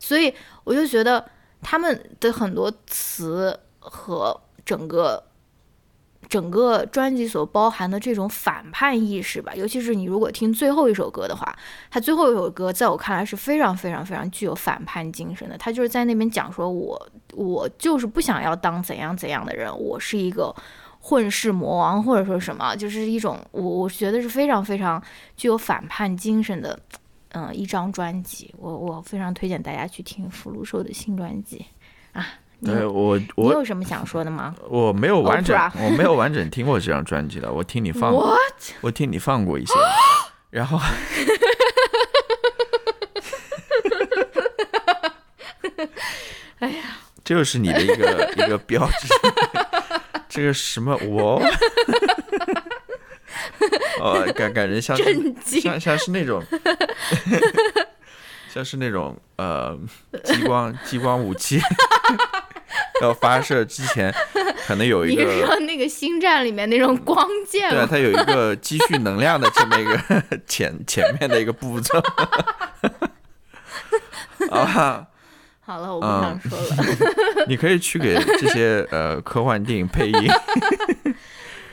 Speaker 1: 所以我就觉得他们的很多词和整个整个专辑所包含的这种反叛意识吧，尤其是你如果听最后一首歌的话，他最后一首歌在我看来是非常非常非常具有反叛精神的。他就是在那边讲说，我我就是不想要当怎样怎样的人，我是一个。混世魔王，或者说什么，就是一种我我觉得是非常非常具有反叛精神的，嗯，一张专辑，我我非常推荐大家去听福禄寿的新专辑啊。
Speaker 2: 对我，
Speaker 1: 你有什么想说的吗？
Speaker 2: 我没有完整，我没有完整听过这张专辑的，我听你放，我听你放过一些，然后，
Speaker 1: 哎呀，
Speaker 2: 这 就是你的一个一个标志。这个什么我，哦，感感觉像是像像是那种，像是那种呃激光激光武器 要发射之前，可能有一个
Speaker 1: 你说那个星战里面那种光剑，
Speaker 2: 对，它有一个积蓄能量的这么一个 前前面的一个步骤，啊。
Speaker 1: 好了，我不想说了。
Speaker 2: 你可以去给这些呃科幻电影配音。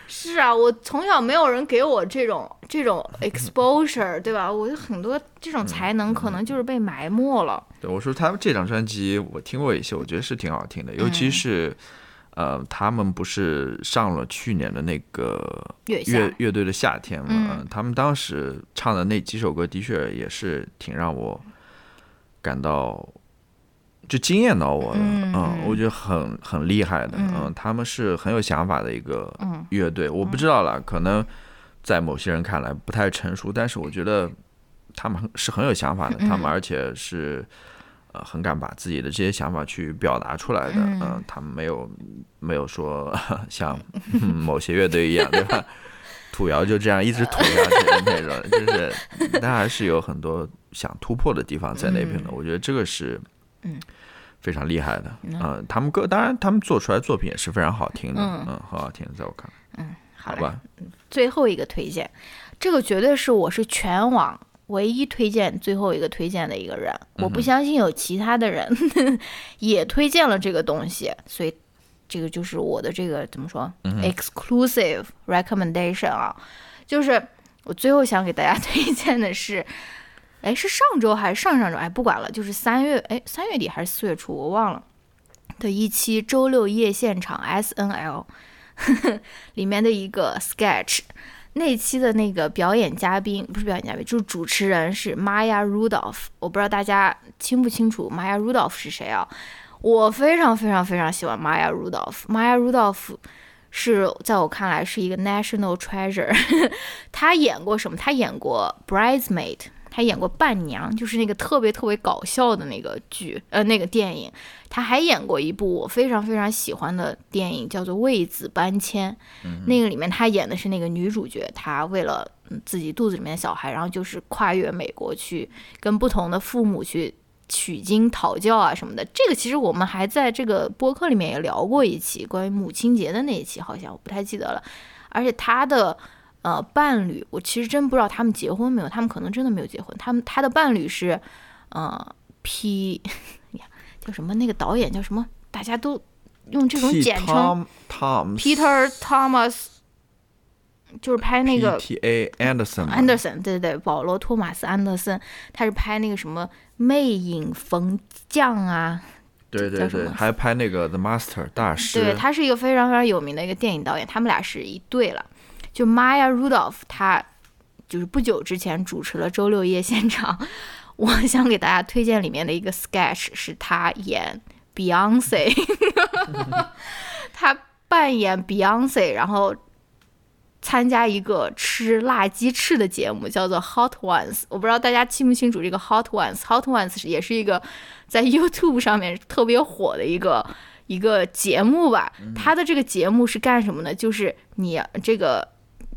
Speaker 1: 是啊，我从小没有人给我这种这种 exposure，对吧？我有很多这种才能可能就是被埋没了。
Speaker 2: 对，我说他们这张专辑我听过一些，我觉得是挺好听的，尤其是呃，他们不是上了去年的那个乐乐队的夏天嘛？他们当时唱的那几首歌的确也是挺让我感到。就惊艳到我了，嗯，我觉得很很厉害的，嗯，他们是很有想法的一个乐队，我不知道了，可能在某些人看来不太成熟，但是我觉得他们是很有想法的，他们而且是呃很敢把自己的这些想法去表达出来的，嗯，他们没有没有说像 某些乐队一样，对吧？土窑就这样一直土下去的那种，就是他还是有很多想突破的地方在那边的，我觉得这个是。
Speaker 1: 嗯，
Speaker 2: 非常厉害的，嗯，他们歌当然他们做出来作品也是非常好听的，嗯，很好听，在我看
Speaker 1: 来，嗯，
Speaker 2: 好吧。
Speaker 1: 最后一个推荐，这个绝对是我是全网唯一推荐最后一个推荐的一个人，我不相信有其他的人 也推荐了这个东西，所以这个就是我的这个怎么说，exclusive recommendation 啊，就是我最后想给大家 推荐的是。哎，是上周还是上上周？哎，不管了，就是三月，哎，三月底还是四月初，我忘了的一期周六夜现场 S N L 里面的一个 sketch，那期的那个表演嘉宾不是表演嘉宾，就是主持人是 Maya Rudolph。我不知道大家清不清楚 Maya Rudolph 是谁啊？我非常非常非常喜欢 Maya Rudolph。Maya Rudolph 是在我看来是一个 national treasure。他演过什么？他演过 Bridesmaid。他演过伴娘，就是那个特别特别搞笑的那个剧，呃，那个电影。他还演过一部我非常非常喜欢的电影，叫做《为子搬迁》。那个里面他演的是那个女主角，她为了自己肚子里面的小孩，然后就是跨越美国去跟不同的父母去取经讨教啊什么的。这个其实我们还在这个播客里面也聊过一期关于母亲节的那一期，好像我不太记得了。而且他的。呃，伴侣，我其实真不知道他们结婚没有，他们可能真的没有结婚。他们他的伴侣是，呃，P，呀，叫什么？那个导演叫什么？大家都用这种简称 Tom，Peter Thomas，就是拍那个
Speaker 2: P A
Speaker 1: Anderson，Anderson，对对对，保罗托马斯安德森，他是拍那个什么《魅影逢将》啊，
Speaker 2: 对对对，还拍那个 The Master 大师，
Speaker 1: 对他是一个非常非常有名的一个电影导演，他们俩是一对了。就 Maya Rudolph，她就是不久之前主持了周六夜现场。我想给大家推荐里面的一个 sketch，是她演 Beyonce，她扮演 Beyonce，然后参加一个吃辣鸡翅的节目，叫做 Hot Ones。我不知道大家清不清楚这个 Hot Ones。Hot Ones 也是一个在 YouTube 上面特别火的一个一个节目吧。它的这个节目是干什么呢？就是你这个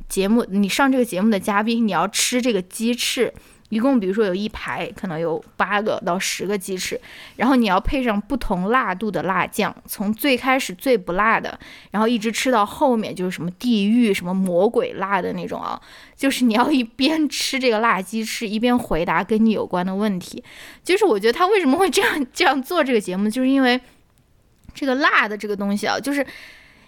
Speaker 1: 节目，你上这个节目的嘉宾，你要吃这个鸡翅。一共比如说有一排，可能有八个到十个鸡翅，然后你要配上不同辣度的辣酱，从最开始最不辣的，然后一直吃到后面就是什么地狱、什么魔鬼辣的那种啊，就是你要一边吃这个辣鸡翅，一边回答跟你有关的问题。就是我觉得他为什么会这样这样做这个节目，就是因为这个辣的这个东西啊，就是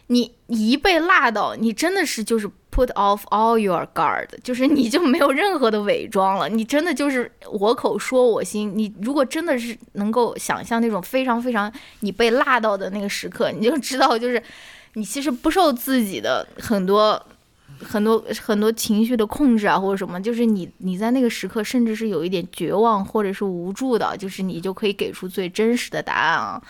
Speaker 1: 你一被辣到，你真的是就是。Put off all your guard，就是你就没有任何的伪装了，你真的就是我口说我心。你如果真的是能够想象那种非常非常你被辣到的那个时刻，你就知道就是你其实不受自己的很多很多很多情绪的控制啊，或者什么，就是你你在那个时刻甚至是有一点绝望或者是无助的，就是你就可以给出最真实的答案啊。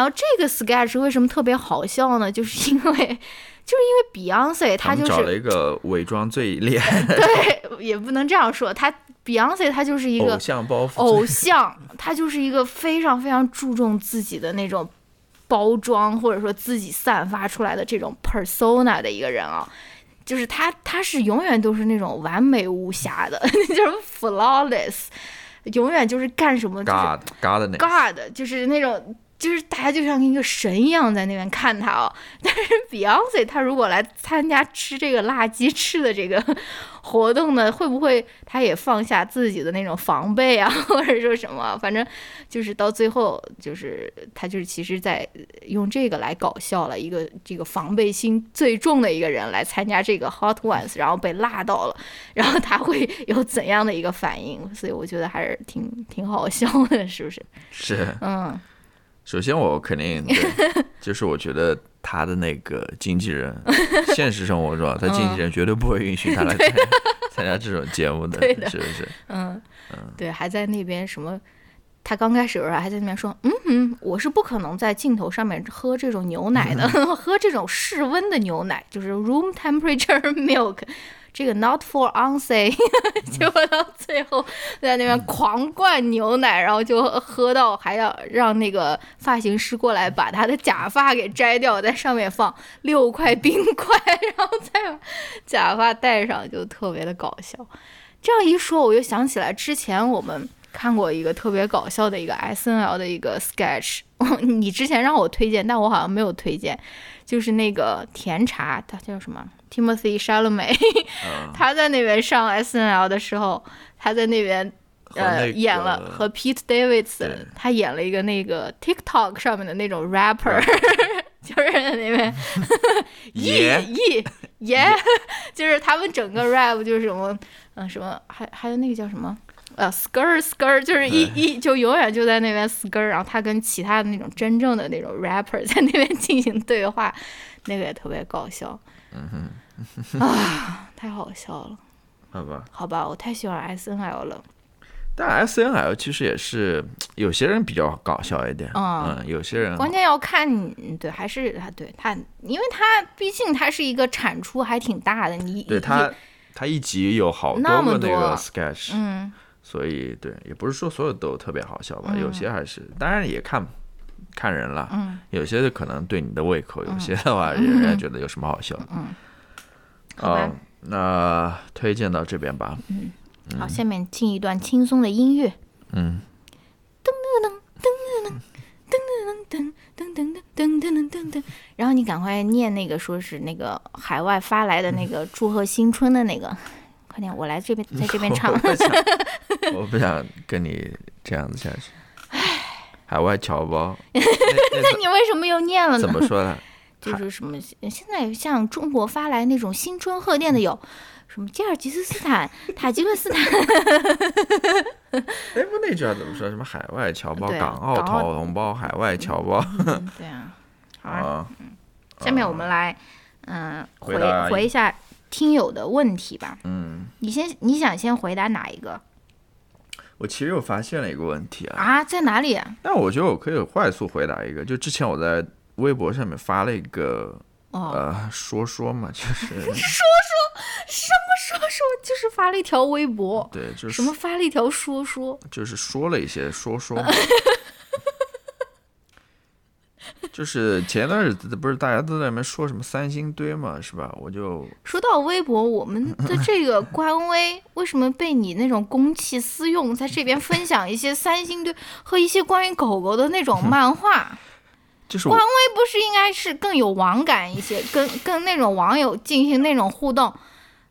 Speaker 1: 然后这个 sketch 为什么特别好笑呢？就是因为。就是因为 Beyonce，他就是
Speaker 2: 找了一个伪装最厉害的，
Speaker 1: 对，也不能这样说，他 Beyonce 他就是一个
Speaker 2: 偶像包袱，
Speaker 1: 偶像，他就是一个非常非常注重自己的那种包装，或者说自己散发出来的这种 persona 的一个人啊，就是他他是永远都是那种完美无瑕的，就是 flawless，永远就是干什么
Speaker 2: God God
Speaker 1: God，就是那种。就是大家就像一个神一样在那边看他哦，但是 Beyonce 他如果来参加吃这个辣鸡翅的这个活动呢，会不会他也放下自己的那种防备啊，或者说什么？反正就是到最后，就是他就是其实在用这个来搞笑了，一个这个防备心最重的一个人来参加这个 Hot Ones，然后被辣到了，然后他会有怎样的一个反应？所以我觉得还是挺挺好笑的，是不是？
Speaker 2: 是，
Speaker 1: 嗯。
Speaker 2: 首先，我肯定 就是我觉得他的那个经纪人，现实生活中，他经纪人绝对不会允许他来参 参加这种节目的，是不是？
Speaker 1: 嗯嗯，对，还在那边什么？他刚开始的时候还在那边说：“嗯嗯，我是不可能在镜头上面喝这种牛奶的，喝这种室温的牛奶，就是 room temperature milk。”这个 not for unsafe，结果到最后在那边狂灌牛奶，然后就喝到还要让那个发型师过来把他的假发给摘掉，在上面放六块冰块，然后再假发戴上，就特别的搞笑。这样一说，我又想起来之前我们看过一个特别搞笑的一个 S N L 的一个 sketch，你之前让我推荐，但我好像没有推荐，就是那个甜茶，他叫什么？Timothy s h a l o m e 他在那边上 S N L 的时候，他在那边呃演了和 Pete Davidson，他演了一个那个 TikTok 上面的那种 rapper，就是那边耶耶耶，就是他们整个 rap 就是什么嗯什么还还有那个叫什么呃 skr skr，就是一一就永远就在那边 skr，然后他跟其他的那种真正的那种 rapper 在那边进行对话，那个也特别搞笑。嗯哼，啊，太好笑了。
Speaker 2: 好吧，
Speaker 1: 好吧，我太喜欢 S N L 了。
Speaker 2: 但 S N L 其实也是有些人比较搞笑一点，嗯，有些人
Speaker 1: 关键要看，对，还是他对他，因为他毕竟他是一个产出还挺大的，你
Speaker 2: 对他他一集有好多个那个 sketch，
Speaker 1: 嗯，
Speaker 2: 所以对，也不是说所有都特别好笑吧，有些还是，当然也看。看人了，嗯，有些可能对你的胃口，有些的话，人家觉得有什么好笑，
Speaker 1: 嗯，好
Speaker 2: 那推荐到这边吧，
Speaker 1: 嗯，好，下面进一段轻松的音乐，
Speaker 2: 嗯，
Speaker 1: 噔噔噔噔噔噔噔噔噔噔噔噔噔噔，然后你赶快念那个，说是那个海外发来的那个祝贺新春的那个，快点，我来这边，在这边唱，
Speaker 2: 我不想跟你这样子下去。海外侨胞，那
Speaker 1: 你为什么又念了呢？
Speaker 2: 怎么说呢？
Speaker 1: 就是什么现在像中国发来那种新春贺电的有什么吉尔吉斯斯坦、塔吉克斯坦。
Speaker 2: 哎，不，那句话怎么说？什么海外侨胞、港澳同胞、海外侨胞？
Speaker 1: 对啊，好啊。下面我们来，嗯，回回
Speaker 2: 一
Speaker 1: 下听友的问题吧。
Speaker 2: 嗯，
Speaker 1: 你先，你想先回答哪一个？
Speaker 2: 我其实又发现了一个问题啊！
Speaker 1: 啊，在哪里？
Speaker 2: 但我觉得我可以快速回答一个，就之前我在微博上面发了一个，呃，说说嘛，就是
Speaker 1: 说说什么说说？就是发了一条微博，
Speaker 2: 对，就是
Speaker 1: 什么发了一条说说，
Speaker 2: 就是说了一些说说嘛。就是前段日子不是大家都在那边说什么三星堆嘛，是吧？我就
Speaker 1: 说到微博，我们的这个 官微为什么被你那种公器私用，在这边分享一些三星堆和一些关于狗狗的那种 漫画？
Speaker 2: 就是
Speaker 1: 官微不是应该是更有网感一些，跟跟那种网友进行那种互动，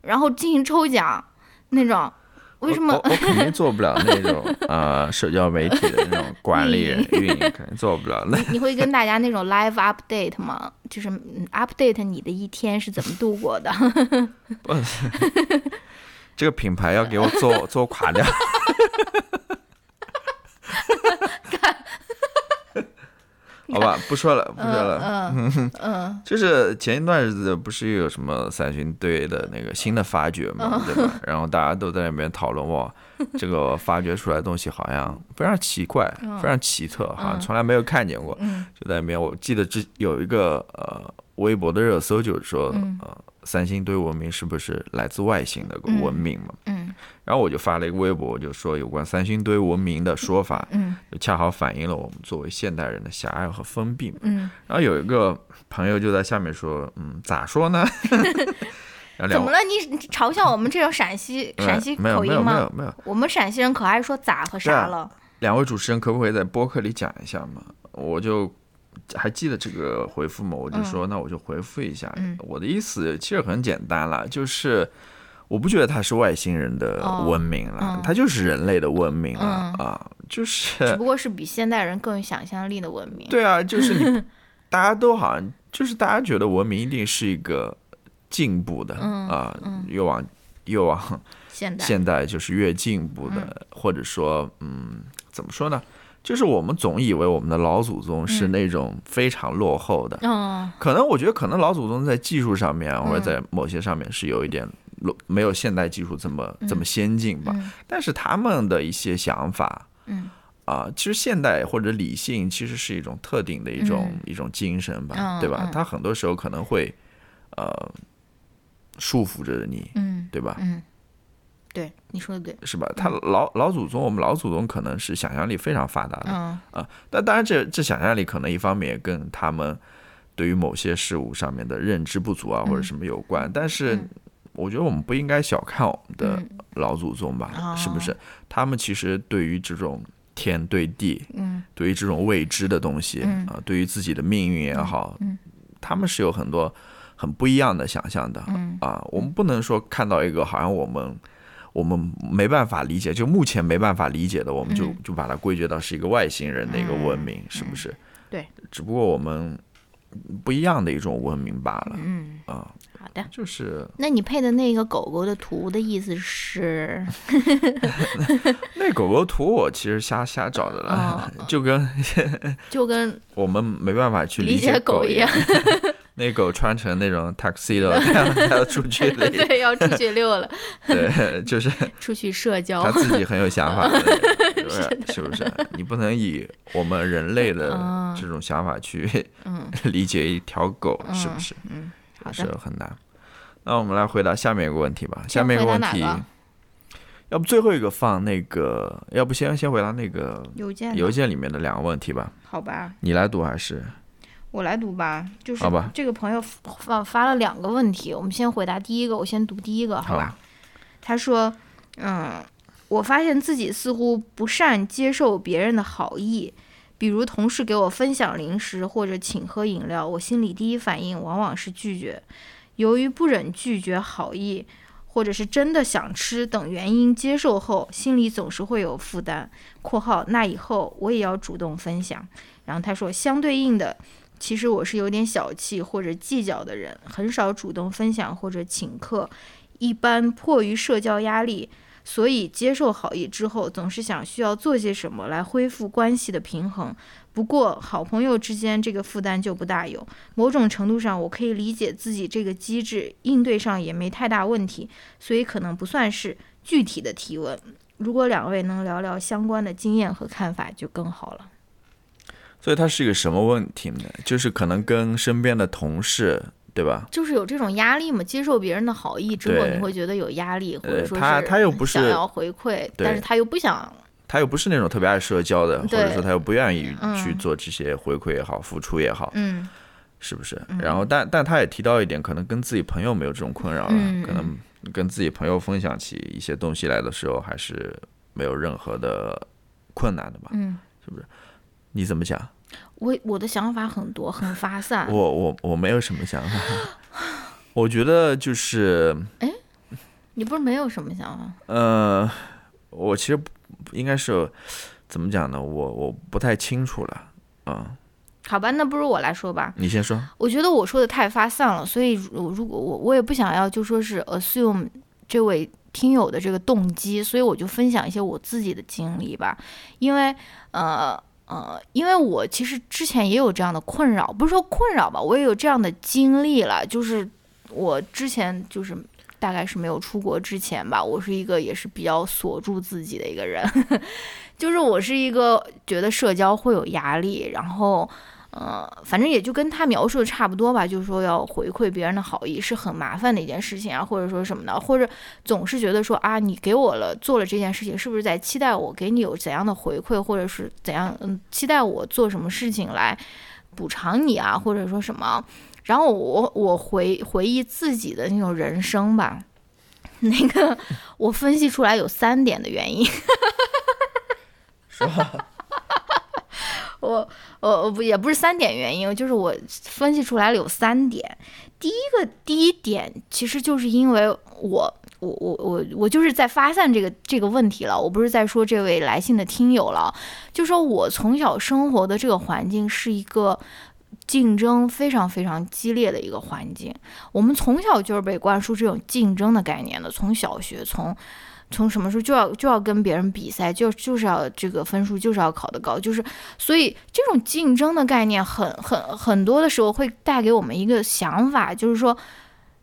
Speaker 1: 然后进行抽奖那种？为什么？
Speaker 2: 我我肯定做不了那种呃社交媒体的那种管理人运营，肯定做不了。那
Speaker 1: 你会跟大家那种 live update 吗？就是 update 你的一天是怎么度过的？
Speaker 2: 不，这个品牌要给我做做垮掉。好吧，不说了，不说了。
Speaker 1: 嗯 嗯，
Speaker 2: 就是前一段日子不是又有什么三巡队的那个新的发掘嘛，对吧？然后大家都在那边讨论，哇，这个发掘出来的东西好像非常奇怪，非常奇特，好像从来没有看见过。就在里面，我记得之有一个呃微博的热搜，就是说呃。三星堆文明是不是来自外星的文明嘛？
Speaker 1: 嗯，
Speaker 2: 然后我就发了一个微博，就说有关三星堆文明的说法，
Speaker 1: 嗯，
Speaker 2: 就恰好反映了我们作为现代人的狭隘和封闭嘛。
Speaker 1: 嗯，
Speaker 2: 然后有一个朋友就在下面说，嗯，咋说呢？
Speaker 1: 怎么了？你嘲笑我们这种陕西陕西口音吗？
Speaker 2: 没有没有，
Speaker 1: 我们陕西人可爱说咋和啥了。
Speaker 2: 两位主持人可不可以在播客里讲一下嘛？我就。还记得这个回复嘛？我就说，那我就回复一下。我的意思其实很简单了，就是我不觉得它是外星人的文明了，它就是人类的文明了啊，就是
Speaker 1: 只不过是比现代人更有想象力的文明。
Speaker 2: 对啊，就是你 大家都好像就是大家觉得文明一定是一个进步的啊，越往越往
Speaker 1: 现代。
Speaker 2: 现代就是越进步的，或者说嗯，怎么说呢？就是我们总以为我们的老祖宗是那种非常落后的，可能我觉得可能老祖宗在技术上面或者在某些上面是有一点落，没有现代技术这么这么先进吧。但是他们的一些想法，
Speaker 1: 嗯，
Speaker 2: 啊，其实现代或者理性其实是一种特定的一种一种精神吧，对吧？他很多时候可能会呃束缚着你，
Speaker 1: 嗯，
Speaker 2: 对吧？
Speaker 1: 嗯。对，你说的对，
Speaker 2: 是吧？他老老祖宗，我们老祖宗可能是想象力非常发达的，啊，但当然这这想象力可能一方面也跟他们对于某些事物上面的认知不足啊，或者什么有关。但是我觉得我们不应该小看我们的老祖宗吧？是不是？他们其实对于这种天对地，
Speaker 1: 嗯，
Speaker 2: 对于这种未知的东西啊，对于自己的命运也好，他们是有很多很不一样的想象的，啊，我们不能说看到一个好像我们。我们没办法理解，就目前没办法理解的，我们就就把它归结到是一个外星人的一个文明，是不是？
Speaker 1: 对，
Speaker 2: 只不过我们不一样的一种文明罢了。
Speaker 1: 嗯
Speaker 2: 啊，
Speaker 1: 好的，
Speaker 2: 就是。
Speaker 1: 那你配的那个狗狗的图的意思是？
Speaker 2: 那狗狗图我其实瞎瞎找的了，就跟
Speaker 1: 就跟
Speaker 2: 我们没办法去
Speaker 1: 理
Speaker 2: 解
Speaker 1: 狗
Speaker 2: 一样。那狗穿成那种 tuxedo，要出去
Speaker 1: 了，对，要出去溜了。
Speaker 2: 对，就是
Speaker 1: 出去社交。
Speaker 2: 他自己很有想法，是不是？是不是？你不能以我们人类的这种想法去理解一条狗，是不是？
Speaker 1: 嗯，好
Speaker 2: 是很难。那我们来回答下面一个问题吧。下面一个问题，要不最后一个放那个？要不先先回答那个
Speaker 1: 邮件
Speaker 2: 邮件里面的两个问题吧？
Speaker 1: 好吧。
Speaker 2: 你来读还是？
Speaker 1: 我来读吧，就是。这个朋友发发了两个问题，我们先回答第一个，我先读第一个，好吧？他说：“嗯，我发现自己似乎不善接受别人的好意，比如同事给我分享零食或者请喝饮料，我心里第一反应往往是拒绝。由于不忍拒绝好意，或者是真的想吃等原因接受后，心里总是会有负担。（括号那以后我也要主动分享。）然后他说，相对应的。”其实我是有点小气或者计较的人，很少主动分享或者请客，一般迫于社交压力，所以接受好意之后，总是想需要做些什么来恢复关系的平衡。不过好朋友之间这个负担就不大有，某种程度上我可以理解自己这个机制应对上也没太大问题，所以可能不算是具体的提问。如果两位能聊聊相关的经验和看法，就更好了。
Speaker 2: 所以它是一个什么问题呢？就是可能跟身边的同事对吧？
Speaker 1: 就是有这种压力嘛，接受别人的好意之后，你会觉得有压力，或者说
Speaker 2: 他他又不是
Speaker 1: 想要回馈，但是他又不想，
Speaker 2: 他又不是那种特别爱社交的，或者说他又不愿意
Speaker 1: 嗯
Speaker 2: 去做这些回馈也好，付出也好，
Speaker 1: 嗯
Speaker 2: 是不是？然后但但他也提到一点，可能跟自己朋友没有这种困扰了，
Speaker 1: 嗯
Speaker 2: 可能跟自己朋友分享起一些东西来的时候，还是没有任何的困难的吧？
Speaker 1: 嗯，
Speaker 2: 你怎么想？
Speaker 1: 我我的想法很多，很发散
Speaker 2: 我，我我没有什么想法，我觉得就是哎
Speaker 1: 你不是没有什么想法？
Speaker 2: 呃，我其实应该是怎么讲呢？我我不太清楚了，嗯，
Speaker 1: 好吧，那不如我来说吧。
Speaker 2: 你先说。
Speaker 1: 我觉得我说的太发散了，所以如如果我我也不想要就说是 assume 这位听友的这个动机，所以我就分享一些我自己的经历吧。因为呃呃，因为我其实之前也有这样的困扰，不是说困扰吧，我也有这样的经历了。就是我之前就是大概是没有出国之前吧，我是一个也是比较锁住自己的一个人，就是我是一个觉得社交会有压力，然后。呃，反正也就跟他描述的差不多吧，就是说要回馈别人的好意是很麻烦的一件事情啊，或者说什么的，或者总是觉得说啊，你给我了做了这件事情，是不是在期待我给你有怎样的回馈，或者是怎样嗯期待我做什么事情来补偿你啊，或者说什么？然后我我回回忆自己的那种人生吧，那个我分析出来有三点的原因。我呃不也不是三点原因，就是我分析出来了有三点。第一个第一点其实就是因为我我我我我就是在发散这个这个问题了，我不是在说这位来信的听友了，就说我从小生活的这个环境是一个。竞争非常非常激烈的一个环境，我们从小就是被灌输这种竞争的概念的，从小学从从什么时候就要就要跟别人比赛，就就是要这个分数就是要考得高，就是所以这种竞争的概念很很很多的时候会带给我们一个想法，就是说。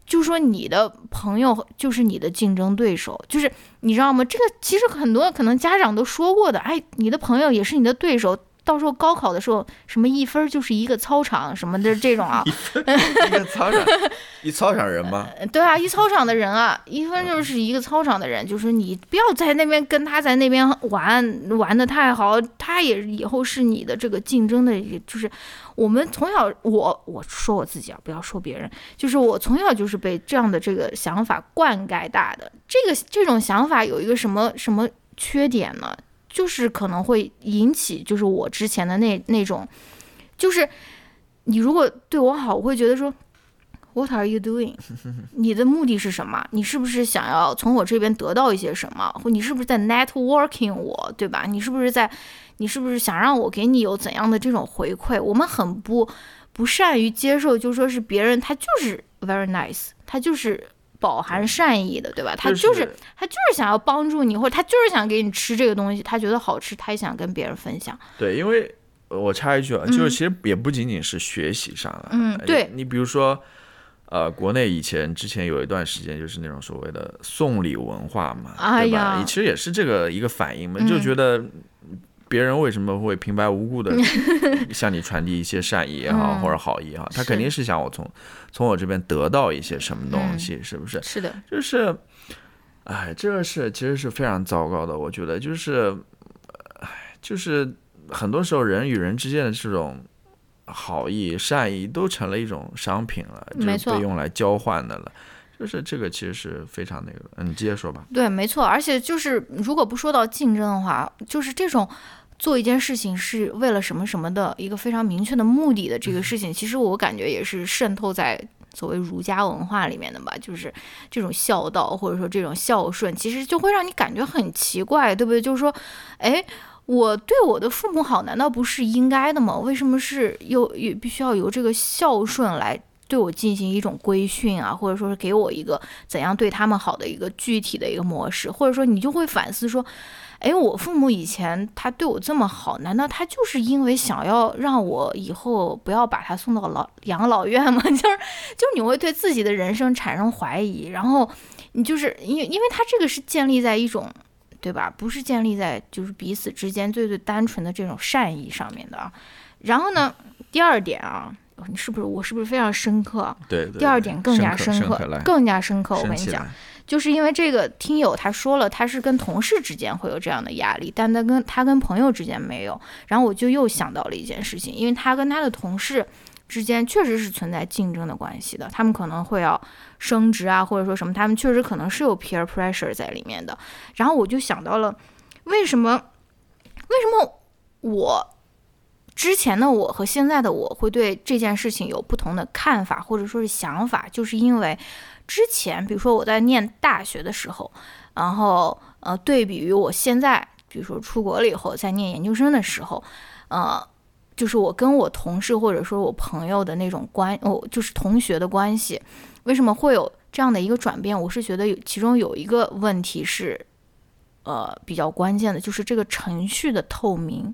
Speaker 1: 就是说，你的朋友就是你的竞争对手，就是你知道吗？这个其实很多可能家长都说过的，哎，你的朋友也是你的对手，到时候高考的时候，什么一分就是一个操场什么的这种啊，
Speaker 2: 一个操场，一操场人吗？
Speaker 1: 对啊，一操场的人啊，一分就是一个操场的人，就是你不要在那边跟他在那边玩玩的太好，他也以后是你的这个竞争的，就是我们从小我我说我自己啊，不要说别人，就是我从小就是被这样的这个想法灌溉大的，这个这种想法有一个什么什么缺点呢？就是可能会引起，就是我之前的那那种，就是你如果对我好，我会觉得说，What are you doing？你的目的是什么？你是不是想要从我这边得到一些什么？或你是不是在 networking 我，对吧？你是不是在，你是不是想让我给你有怎样的这种回馈？我们很不不善于接受，就说是别人他就是 very nice，他就是。饱含善意的，对吧？他就是他就是想要帮助你，或者他就是想给你吃这个东西，他觉得好吃，他也想跟别人分享。
Speaker 2: 对，因为我插一句啊，就是其实也不仅仅是学习上了，
Speaker 1: 嗯，对
Speaker 2: 你比如说，呃，国内以前之前有一段时间就是那种所谓的送礼文化嘛，对吧？其实也是这个一个反应嘛，就觉得。别人为什么会平白无故的 向你传递一些善意也好，
Speaker 1: 嗯、
Speaker 2: 或者好意也好？他肯定是想我从从我这边得到一些什么东西，
Speaker 1: 嗯、
Speaker 2: 是不是？
Speaker 1: 是的，
Speaker 2: 就是，哎，这个是其实是非常糟糕的。我觉得就是，哎，就是很多时候人与人之间的这种好意、善意都成了一种商品了，就是被用来交换的了。就是这个其实是非常那个，嗯，你接着说吧。
Speaker 1: 对，没错，而且就是如果不说到竞争的话，就是这种做一件事情是为了什么什么的一个非常明确的目的的这个事情，其实我感觉也是渗透在所谓儒家文化里面的吧。就是这种孝道或者说这种孝顺，其实就会让你感觉很奇怪，对不对？就是说，哎，我对我的父母好，难道不是应该的吗？为什么是又也必须要由这个孝顺来？对我进行一种规训啊，或者说是给我一个怎样对他们好的一个具体的一个模式，或者说你就会反思说，哎，我父母以前他对我这么好，难道他就是因为想要让我以后不要把他送到老养老院吗？就是就是你会对自己的人生产生怀疑，然后你就是因为因为他这个是建立在一种对吧，不是建立在就是彼此之间最最单纯的这种善意上面的啊。然后呢，第二点啊。你是不是我是不是非常深刻？
Speaker 2: 对对。
Speaker 1: 第二点更加
Speaker 2: 深
Speaker 1: 刻，更加深刻。我跟你讲，就是因为这个听友他说了，他是跟同事之间会有这样的压力，但他跟他跟朋友之间没有。然后我就又想到了一件事情，因为他跟他的同事之间确实是存在竞争的关系的，他们可能会要升职啊，或者说什么，他们确实可能是有 peer pressure 在里面的。然后我就想到了，为什么为什么我？之前的我和现在的我会对这件事情有不同的看法或者说是想法，就是因为之前，比如说我在念大学的时候，然后呃，对比于我现在，比如说出国了以后在念研究生的时候，呃，就是我跟我同事或者说我朋友的那种关，哦，就是同学的关系，为什么会有这样的一个转变？我是觉得有其中有一个问题是，呃，比较关键的，就是这个程序的透明。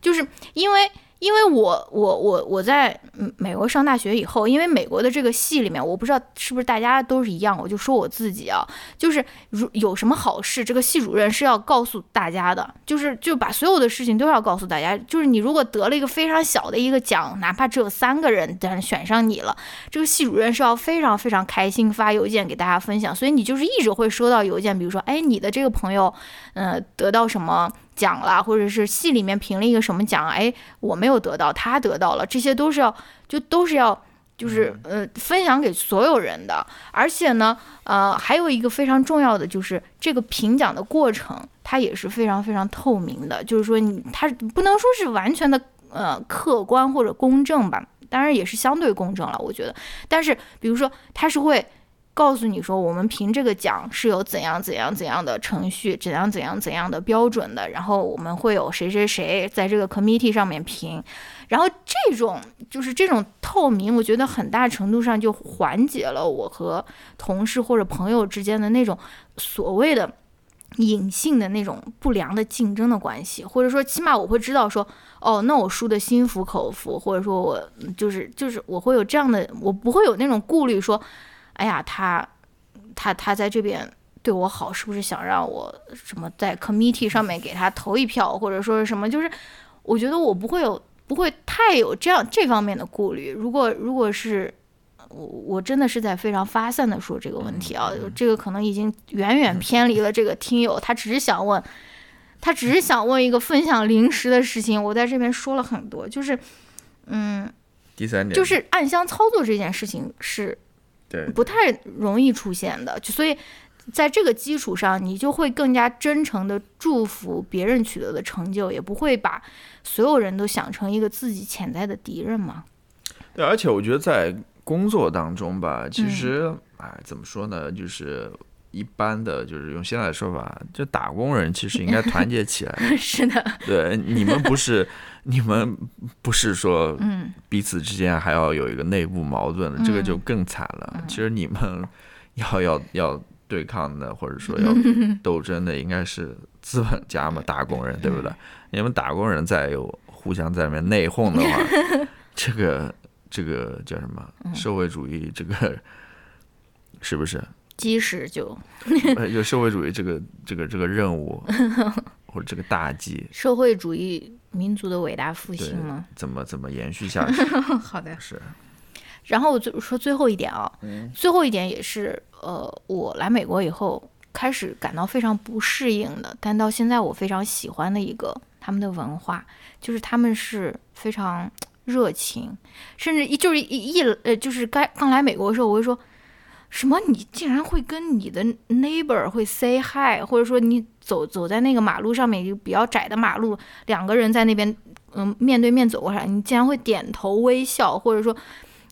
Speaker 1: 就是因为，因为我我我我在美国上大学以后，因为美国的这个系里面，我不知道是不是大家都是一样，我就说我自己啊，就是如有什么好事，这个系主任是要告诉大家的，就是就把所有的事情都要告诉大家。就是你如果得了一个非常小的一个奖，哪怕只有三个人但是选上你了，这个系主任是要非常非常开心发邮件给大家分享，所以你就是一直会收到邮件，比如说，哎，你的这个朋友，嗯，得到什么。奖啦，或者是戏里面评了一个什么奖？哎，我没有得到，他得到了，这些都是要，就都是要，就是呃，分享给所有人的。而且呢，呃，还有一个非常重要的就是这个评奖的过程，它也是非常非常透明的。就是说，你它不能说是完全的呃客观或者公正吧，当然也是相对公正了，我觉得。但是，比如说，它是会。告诉你说，我们评这个奖是有怎样怎样怎样的程序，怎样怎样怎样的标准的。然后我们会有谁谁谁在这个 committee 上面评，然后这种就是这种透明，我觉得很大程度上就缓解了我和同事或者朋友之间的那种所谓的隐性的那种不良的竞争的关系，或者说起码我会知道说，哦，那我输的心服口服，或者说我就是就是我会有这样的，我不会有那种顾虑说。哎呀，他，他他在这边对我好，是不是想让我什么在 committee 上面给他投一票，或者说是什么？就是我觉得我不会有，不会太有这样这方面的顾虑。如果如果是我，我真的是在非常发散的说这个问题啊，这个可能已经远远偏离了这个听友，他只是想问，他只是想问一个分享零食的事情。我在这边说了很多，就是，嗯，
Speaker 2: 第三点
Speaker 1: 就是暗箱操作这件事情是。不太容易出现的，就所以在这个基础上，你就会更加真诚的祝福别人取得的成就，也不会把所有人都想成一个自己潜在的敌人嘛。
Speaker 2: 对，而且我觉得在工作当中吧，其实哎，怎么说呢，就是一般的就是用现在的说法，就打工人其实应该团结起来。
Speaker 1: 是的，
Speaker 2: 对，你们不是。你们不是说，彼此之间还要有一个内部矛盾的，这个就更惨了。其实你们要要 要对抗的，或者说要斗争的，应该是资本家嘛，打工人，对不对？你们打工人再有互相在里面内讧的话，这个这个叫什么？社会主义这个是不是？
Speaker 1: 基石就
Speaker 2: 就社会主义这个这个这个任务 或者这个大计，
Speaker 1: 社会主义。民族的伟大复兴吗？
Speaker 2: 怎么怎么延续下去？
Speaker 1: 好的，
Speaker 2: 是。
Speaker 1: 然后我就说最后一点啊，最后一点也是呃，我来美国以后开始感到非常不适应的，但到现在我非常喜欢的一个他们的文化，就是他们是非常热情，甚至一就是一一呃，就是刚刚来美国的时候，我会说。什么？你竟然会跟你的 neighbor 会 say hi，或者说你走走在那个马路上面，就比较窄的马路，两个人在那边，嗯，面对面走过来，你竟然会点头微笑，或者说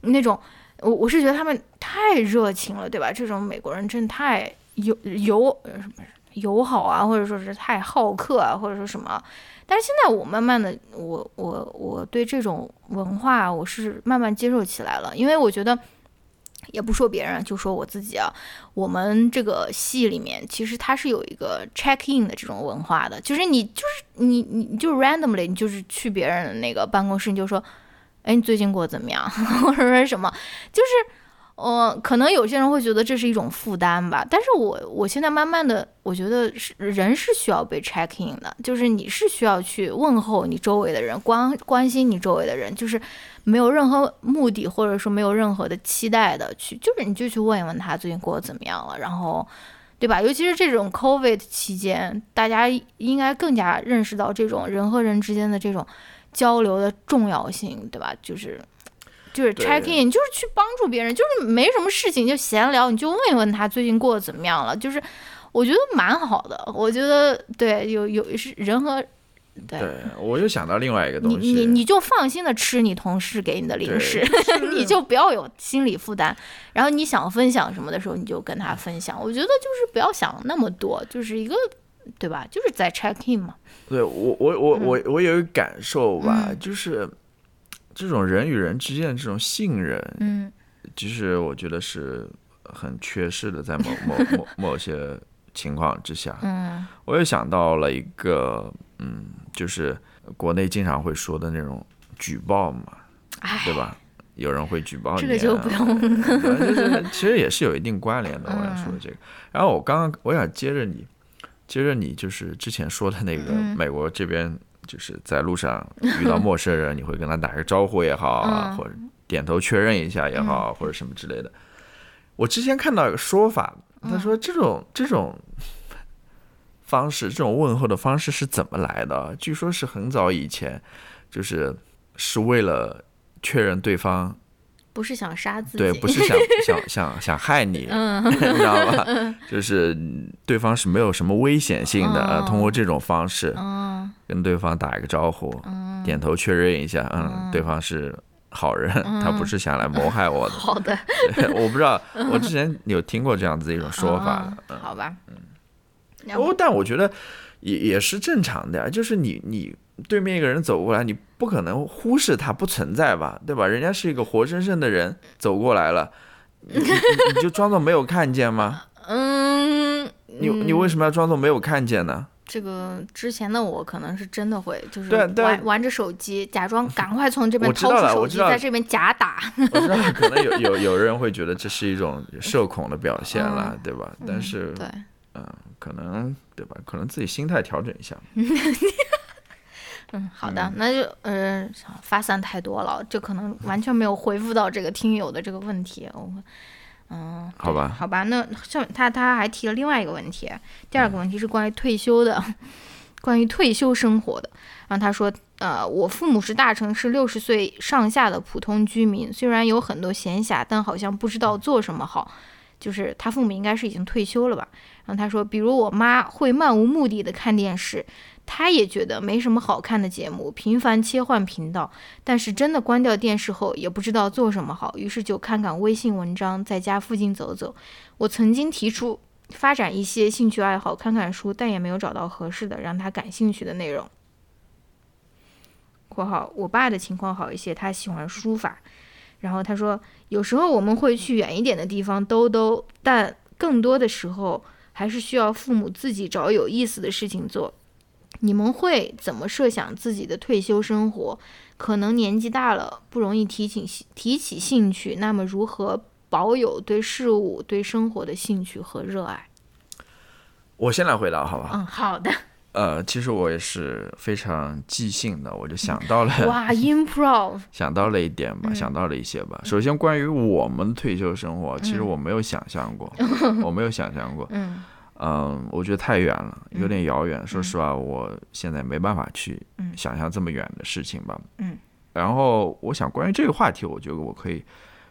Speaker 1: 那种，我我是觉得他们太热情了，对吧？这种美国人真的太友友什么友好啊，或者说是太好客啊，或者说什么。但是现在我慢慢的，我我我对这种文化我是慢慢接受起来了，因为我觉得。也不说别人，就说我自己啊。我们这个系里面，其实它是有一个 check in 的这种文化的，就是你就是你你就 randomly，你就是去别人的那个办公室，你就说，哎，你最近过得怎么样，或者说什么，就是呃，可能有些人会觉得这是一种负担吧，但是我我现在慢慢的，我觉得是人是需要被 check in 的，就是你是需要去问候你周围的人，关关心你周围的人，就是没有任何目的或者说没有任何的期待的去，就是你就去问一问他最近过得怎么样了，然后，对吧？尤其是这种 COVID 期间，大家应该更加认识到这种人和人之间的这种交流的重要性，对吧？就是。就是 check in，就是去帮助别人，就是没什么事情就闲聊，你就问一问他最近过得怎么样了。就是我觉得蛮好的，我觉得对，有有是人和对。
Speaker 2: 对，我又想到另外一个东西，
Speaker 1: 你你你就放心的吃你同事给你的零食，你就不要有心理负担。然后你想分享什么的时候，你就跟他分享。我觉得就是不要想那么多，就是一个对吧？就是在 check in 嘛。
Speaker 2: 对我我我我我有一个感受吧，就是。这种人与人之间的这种信任，
Speaker 1: 嗯，
Speaker 2: 其实我觉得是很缺失的，在某某某某些情况之下，
Speaker 1: 嗯，
Speaker 2: 我又想到了一个，嗯，就是国内经常会说的那种举报嘛，对吧？有人会举报你，这
Speaker 1: 个就不用，
Speaker 2: 就是其实也是有一定关联的。我想说这个，然后我刚刚我想接着你，接着你就是之前说的那个美国这边。就是在路上遇到陌生人，你会跟他打个招呼也好，或者点头确认一下也好，或者什么之类的。我之前看到一个说法，他说这种这种方式，这种问候的方式是怎么来的？据说是很早以前，就是是为了确认对方。
Speaker 1: 不是想杀自己，
Speaker 2: 对，不是想 想想想害你，你知道吧？就是对方是没有什么危险性的，通过这种方式，跟对方打一个招呼，点头确认一下，嗯，对方是好人，他不是想来谋害我的。
Speaker 1: 好的，
Speaker 2: 我不知道，我之前有听过这样子一种说法。
Speaker 1: 好吧，
Speaker 2: 嗯，哦，但我觉得也也是正常的呀，就是你你。对面一个人走过来，你不可能忽视他不存在吧，对吧？人家是一个活生生的人走过来了，你你就装作没有看见吗？
Speaker 1: 嗯，
Speaker 2: 你你为什么要装作没有看见呢？
Speaker 1: 这个之前的我可能是真的会，就是
Speaker 2: 玩
Speaker 1: 玩着手机，假装赶快从这边掏出手机，在这边假打。
Speaker 2: 我知道，可能有有有人会觉得这是一种社恐的表现了，对吧？但是，
Speaker 1: 对，
Speaker 2: 嗯，可能对吧？可能自己心态调整一下。
Speaker 1: 嗯，好的，那就呃发散太多了，就可能完全没有回复到这个听友的这个问题。我，嗯，
Speaker 2: 好吧，
Speaker 1: 好吧，那像他他还提了另外一个问题，第二个问题是关于退休的，关于退休生活的。然后他说，呃，我父母是大城市六十岁上下的普通居民，虽然有很多闲暇，但好像不知道做什么好。就是他父母应该是已经退休了吧？然后他说，比如我妈会漫无目的的看电视。她也觉得没什么好看的节目，频繁切换频道，但是真的关掉电视后也不知道做什么好，于是就看看微信文章，在家附近走走。我曾经提出发展一些兴趣爱好，看看书，但也没有找到合适的让他感兴趣的内容。（括号我爸的情况好一些，他喜欢书法。）然后他说，有时候我们会去远一点的地方兜兜，但更多的时候还是需要父母自己找有意思的事情做。你们会怎么设想自己的退休生活？可能年纪大了不容易提起提起兴趣，那么如何保有对事物、对生活的兴趣和热爱？
Speaker 2: 我先来回答，好吧？
Speaker 1: 嗯，好的。
Speaker 2: 呃，其实我也是非常即兴的，我就想到了
Speaker 1: 哇，improv，
Speaker 2: 想到了一点吧，想到了一些吧。首先，关于我们退休生活，其实我没有想象过，我没有想象过。
Speaker 1: 嗯。
Speaker 2: 嗯，我觉得太远了，有点遥远。说实话，我现在没办法去想象这么远的事情吧。
Speaker 1: 嗯。
Speaker 2: 然后，我想关于这个话题，我觉得我可以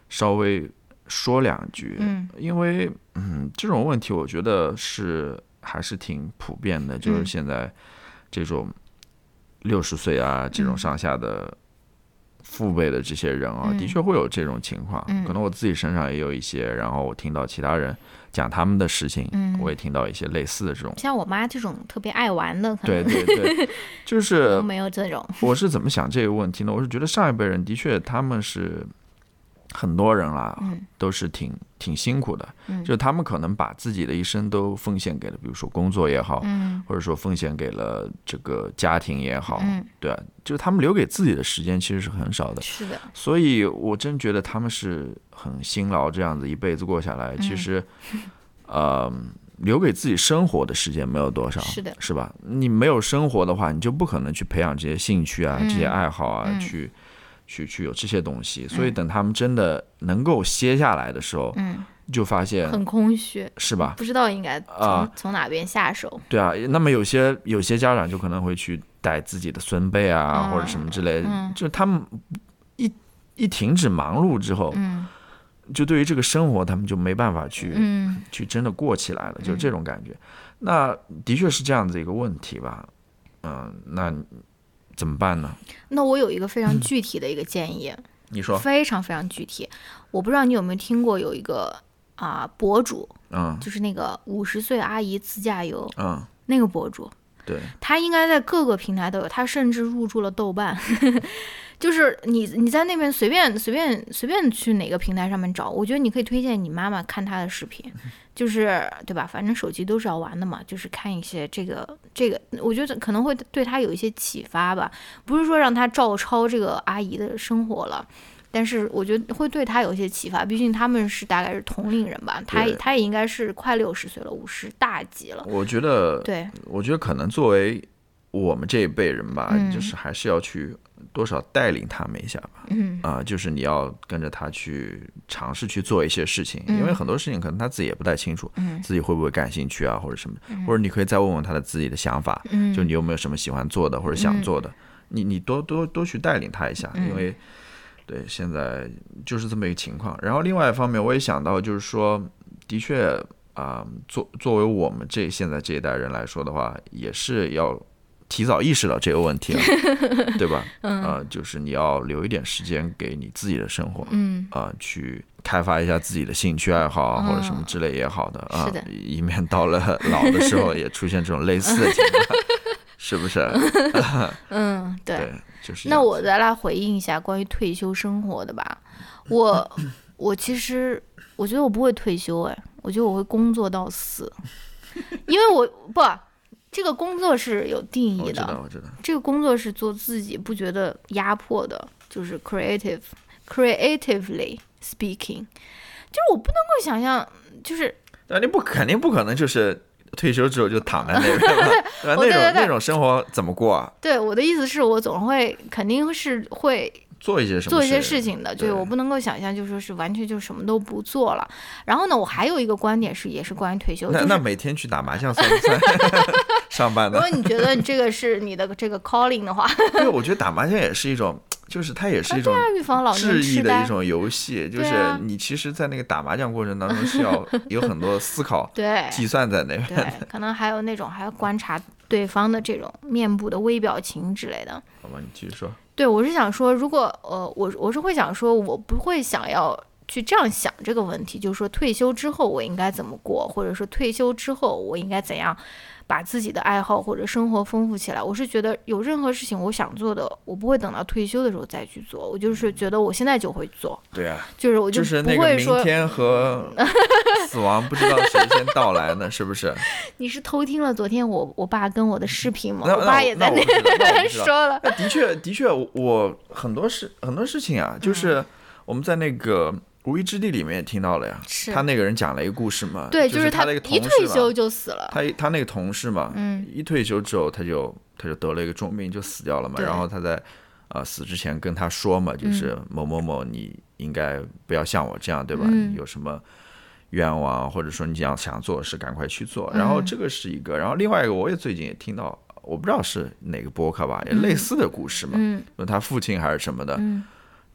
Speaker 2: 稍微说两句。
Speaker 1: 嗯。
Speaker 2: 因为，嗯，这种问题我觉得是还是挺普遍的，就是现在这种六十岁啊这种上下的父辈的这些人啊，的确会有这种情况。可能我自己身上也有一些，然后我听到其他人。讲他们的事情，我也听到一些类似的这种，
Speaker 1: 像我妈这种特别爱玩的，
Speaker 2: 对对对，就是
Speaker 1: 没有这种。
Speaker 2: 我是怎么想这个问题呢？我是觉得上一辈人的确他们是很多人啦，
Speaker 1: 嗯。
Speaker 2: 都是挺挺辛苦的，
Speaker 1: 嗯。
Speaker 2: 就是他们可能把自己的一生都奉献给了，比如说工作也好，
Speaker 1: 嗯。
Speaker 2: 或者说奉献给了这个家庭也好，
Speaker 1: 嗯，
Speaker 2: 对啊，就是他们留给自己的时间其实是很少的，
Speaker 1: 是的，
Speaker 2: 所以我真觉得他们是很辛劳，这样子一辈子过下来，
Speaker 1: 嗯。
Speaker 2: 其实，呃，留给自己生活的时间没有多少，
Speaker 1: 是的。
Speaker 2: 是吧？你没有生活的话，你就不可能去培养这些兴趣啊、
Speaker 1: 嗯。
Speaker 2: 这些爱好啊，
Speaker 1: 嗯。
Speaker 2: 去去去有这些东西。所以等他们真的能够歇下来的时候，
Speaker 1: 嗯，
Speaker 2: 就发现
Speaker 1: 很空虚，
Speaker 2: 是吧？
Speaker 1: 不知道应该从、
Speaker 2: 啊
Speaker 1: 从哪边下手。
Speaker 2: 对啊，那么有些有些家长就可能会去带自己的孙辈啊，
Speaker 1: 嗯
Speaker 2: 或者什么之类的，
Speaker 1: 嗯
Speaker 2: 就是他们一一停止忙碌之后，
Speaker 1: 嗯
Speaker 2: 就对于这个生活，他们就没办法去、
Speaker 1: 嗯
Speaker 2: 去真的过起来了，就这种感觉。那的确是这样子一个问题吧，嗯、那怎么办呢？
Speaker 1: 那我有一个非常具体的一个建议，
Speaker 2: 你说，
Speaker 1: 非常非常具体。我不知道你有没有听过有一个啊博主，
Speaker 2: 嗯
Speaker 1: 就是那个五十岁阿姨自驾游
Speaker 2: 嗯，
Speaker 1: 那个博主，
Speaker 2: 对，
Speaker 1: 他应该在各个平台都有，他甚至入驻了豆瓣。就是你你在那边随便随便随便去哪个平台上面找，我觉得你可以推荐你妈妈看她的视频，就是对吧？反正手机都是要玩的嘛，就是看一些这个这个，我觉得可能会对她有一些启发吧。不是说让她照抄这个阿姨的生活了。但是我觉得会对他有一些启发，毕竟他们是大概是同龄人吧，他
Speaker 2: 对
Speaker 1: 他也应该是快六十岁了，五十大几了。
Speaker 2: 我觉得，
Speaker 1: 对，
Speaker 2: 我觉得可能作为我们这一辈人吧，
Speaker 1: 嗯
Speaker 2: 就是还是要去多少带领他们一下吧。
Speaker 1: 嗯
Speaker 2: 啊、就是你要跟着他去尝试去做一些事情，
Speaker 1: 嗯
Speaker 2: 因为很多事情可能他自己也不太清楚，
Speaker 1: 嗯
Speaker 2: 自己会不会感兴趣啊，或者什么，或者你可以再问问他的自己的想法，
Speaker 1: 嗯，
Speaker 2: 就你有没有什么喜欢做的或者想做的，你你多多多去带领他一下，
Speaker 1: 嗯
Speaker 2: 因为对现在就是这么一个情况。然后另外一方面，我也想到就是说，的确啊、作作为我们这现在这一代人来说的话，也是要。提早意识到这个问题了，对吧？嗯、呃，就是你要留一点时间给你自己的生活，
Speaker 1: 嗯
Speaker 2: 啊、去开发一下自己的兴趣爱好啊，或者什么之类也好的啊，
Speaker 1: 是的
Speaker 2: 以免到了老的时候也出现这种类似的情况，是不是？
Speaker 1: 嗯，对。
Speaker 2: 对，就是
Speaker 1: 那我再来回应一下关于退休生活的吧。我 我其实我觉得我不会退休，哎，我觉得我会工作到死，因为我不这个工作是有定义
Speaker 2: 我知道，
Speaker 1: 的，
Speaker 2: 我知道，
Speaker 1: 这个工作是做自己不觉得压迫的，就是 creative creatively speaking，就是我不能够想象，就是
Speaker 2: 那你不肯定不可能就是退休之后就躺在那边吧，对吧？那种那种生活怎么过啊？
Speaker 1: 对我的意思是我总会肯定是会
Speaker 2: 做一些什么？
Speaker 1: 做一些事情的，
Speaker 2: 对
Speaker 1: 对我不能够想象，就说是完全就什么都不做了。然后呢，我还有一个观点是，也是关于退休，就是
Speaker 2: 那那每天去打麻将算不算 上班
Speaker 1: 如果？你觉得这个是你的这个 calling 的话，
Speaker 2: 对，我觉得打麻将也是一种，就是它也是一种
Speaker 1: 预防老年痴呆
Speaker 2: 的一，种游戏，就是你其实，在那个打麻将过程当中是要 有很多思考、
Speaker 1: 对
Speaker 2: 计算在那边。
Speaker 1: 对，可能还有那种还要观察对方的这种面部的微表情之类的。
Speaker 2: 好吧，你继续说。
Speaker 1: 对我是想说，如果呃，我我是会想说，我不会想要去这样想这个问题，就是说退休之后我应该怎么过，或者说退休之后我应该怎样把自己的爱好或者生活丰富起来。我是觉得有任何事情我想做的，我不会等到退休的时候再去做，我就是觉得我现在就会做，
Speaker 2: 对啊，
Speaker 1: 就是我
Speaker 2: 就是
Speaker 1: 不
Speaker 2: 那个明
Speaker 1: 会说
Speaker 2: 天和 死亡不知道谁先到来呢，是不是？
Speaker 1: 你是偷听了昨天我我爸跟我的视频吗？我爸也在
Speaker 2: 那
Speaker 1: 说了，
Speaker 2: 那的确，的确，我我很多事很多事情啊，
Speaker 1: 嗯
Speaker 2: 就是我们在那个无意之地里面也听到了呀。
Speaker 1: 是
Speaker 2: 他那个人讲了一个故事嘛，
Speaker 1: 对，
Speaker 2: 就是
Speaker 1: 他
Speaker 2: 的一个
Speaker 1: 一
Speaker 2: 同事嘛
Speaker 1: 退休就死了，
Speaker 2: 他他那个同事嘛，
Speaker 1: 嗯
Speaker 2: 一退休之后他就他就得了一个重病，就死掉了嘛。然后他在呃死之前跟他说嘛，就是某某某，你应该不要像我这样，对吧？有什么愿望，或者说你想想做的事，赶快去做。然后
Speaker 1: 嗯
Speaker 2: 这个是一个，然后另外一个我也最近也听到，我不知道是哪个播客吧，也类似的故事嘛，他父亲还是什么的，
Speaker 1: 嗯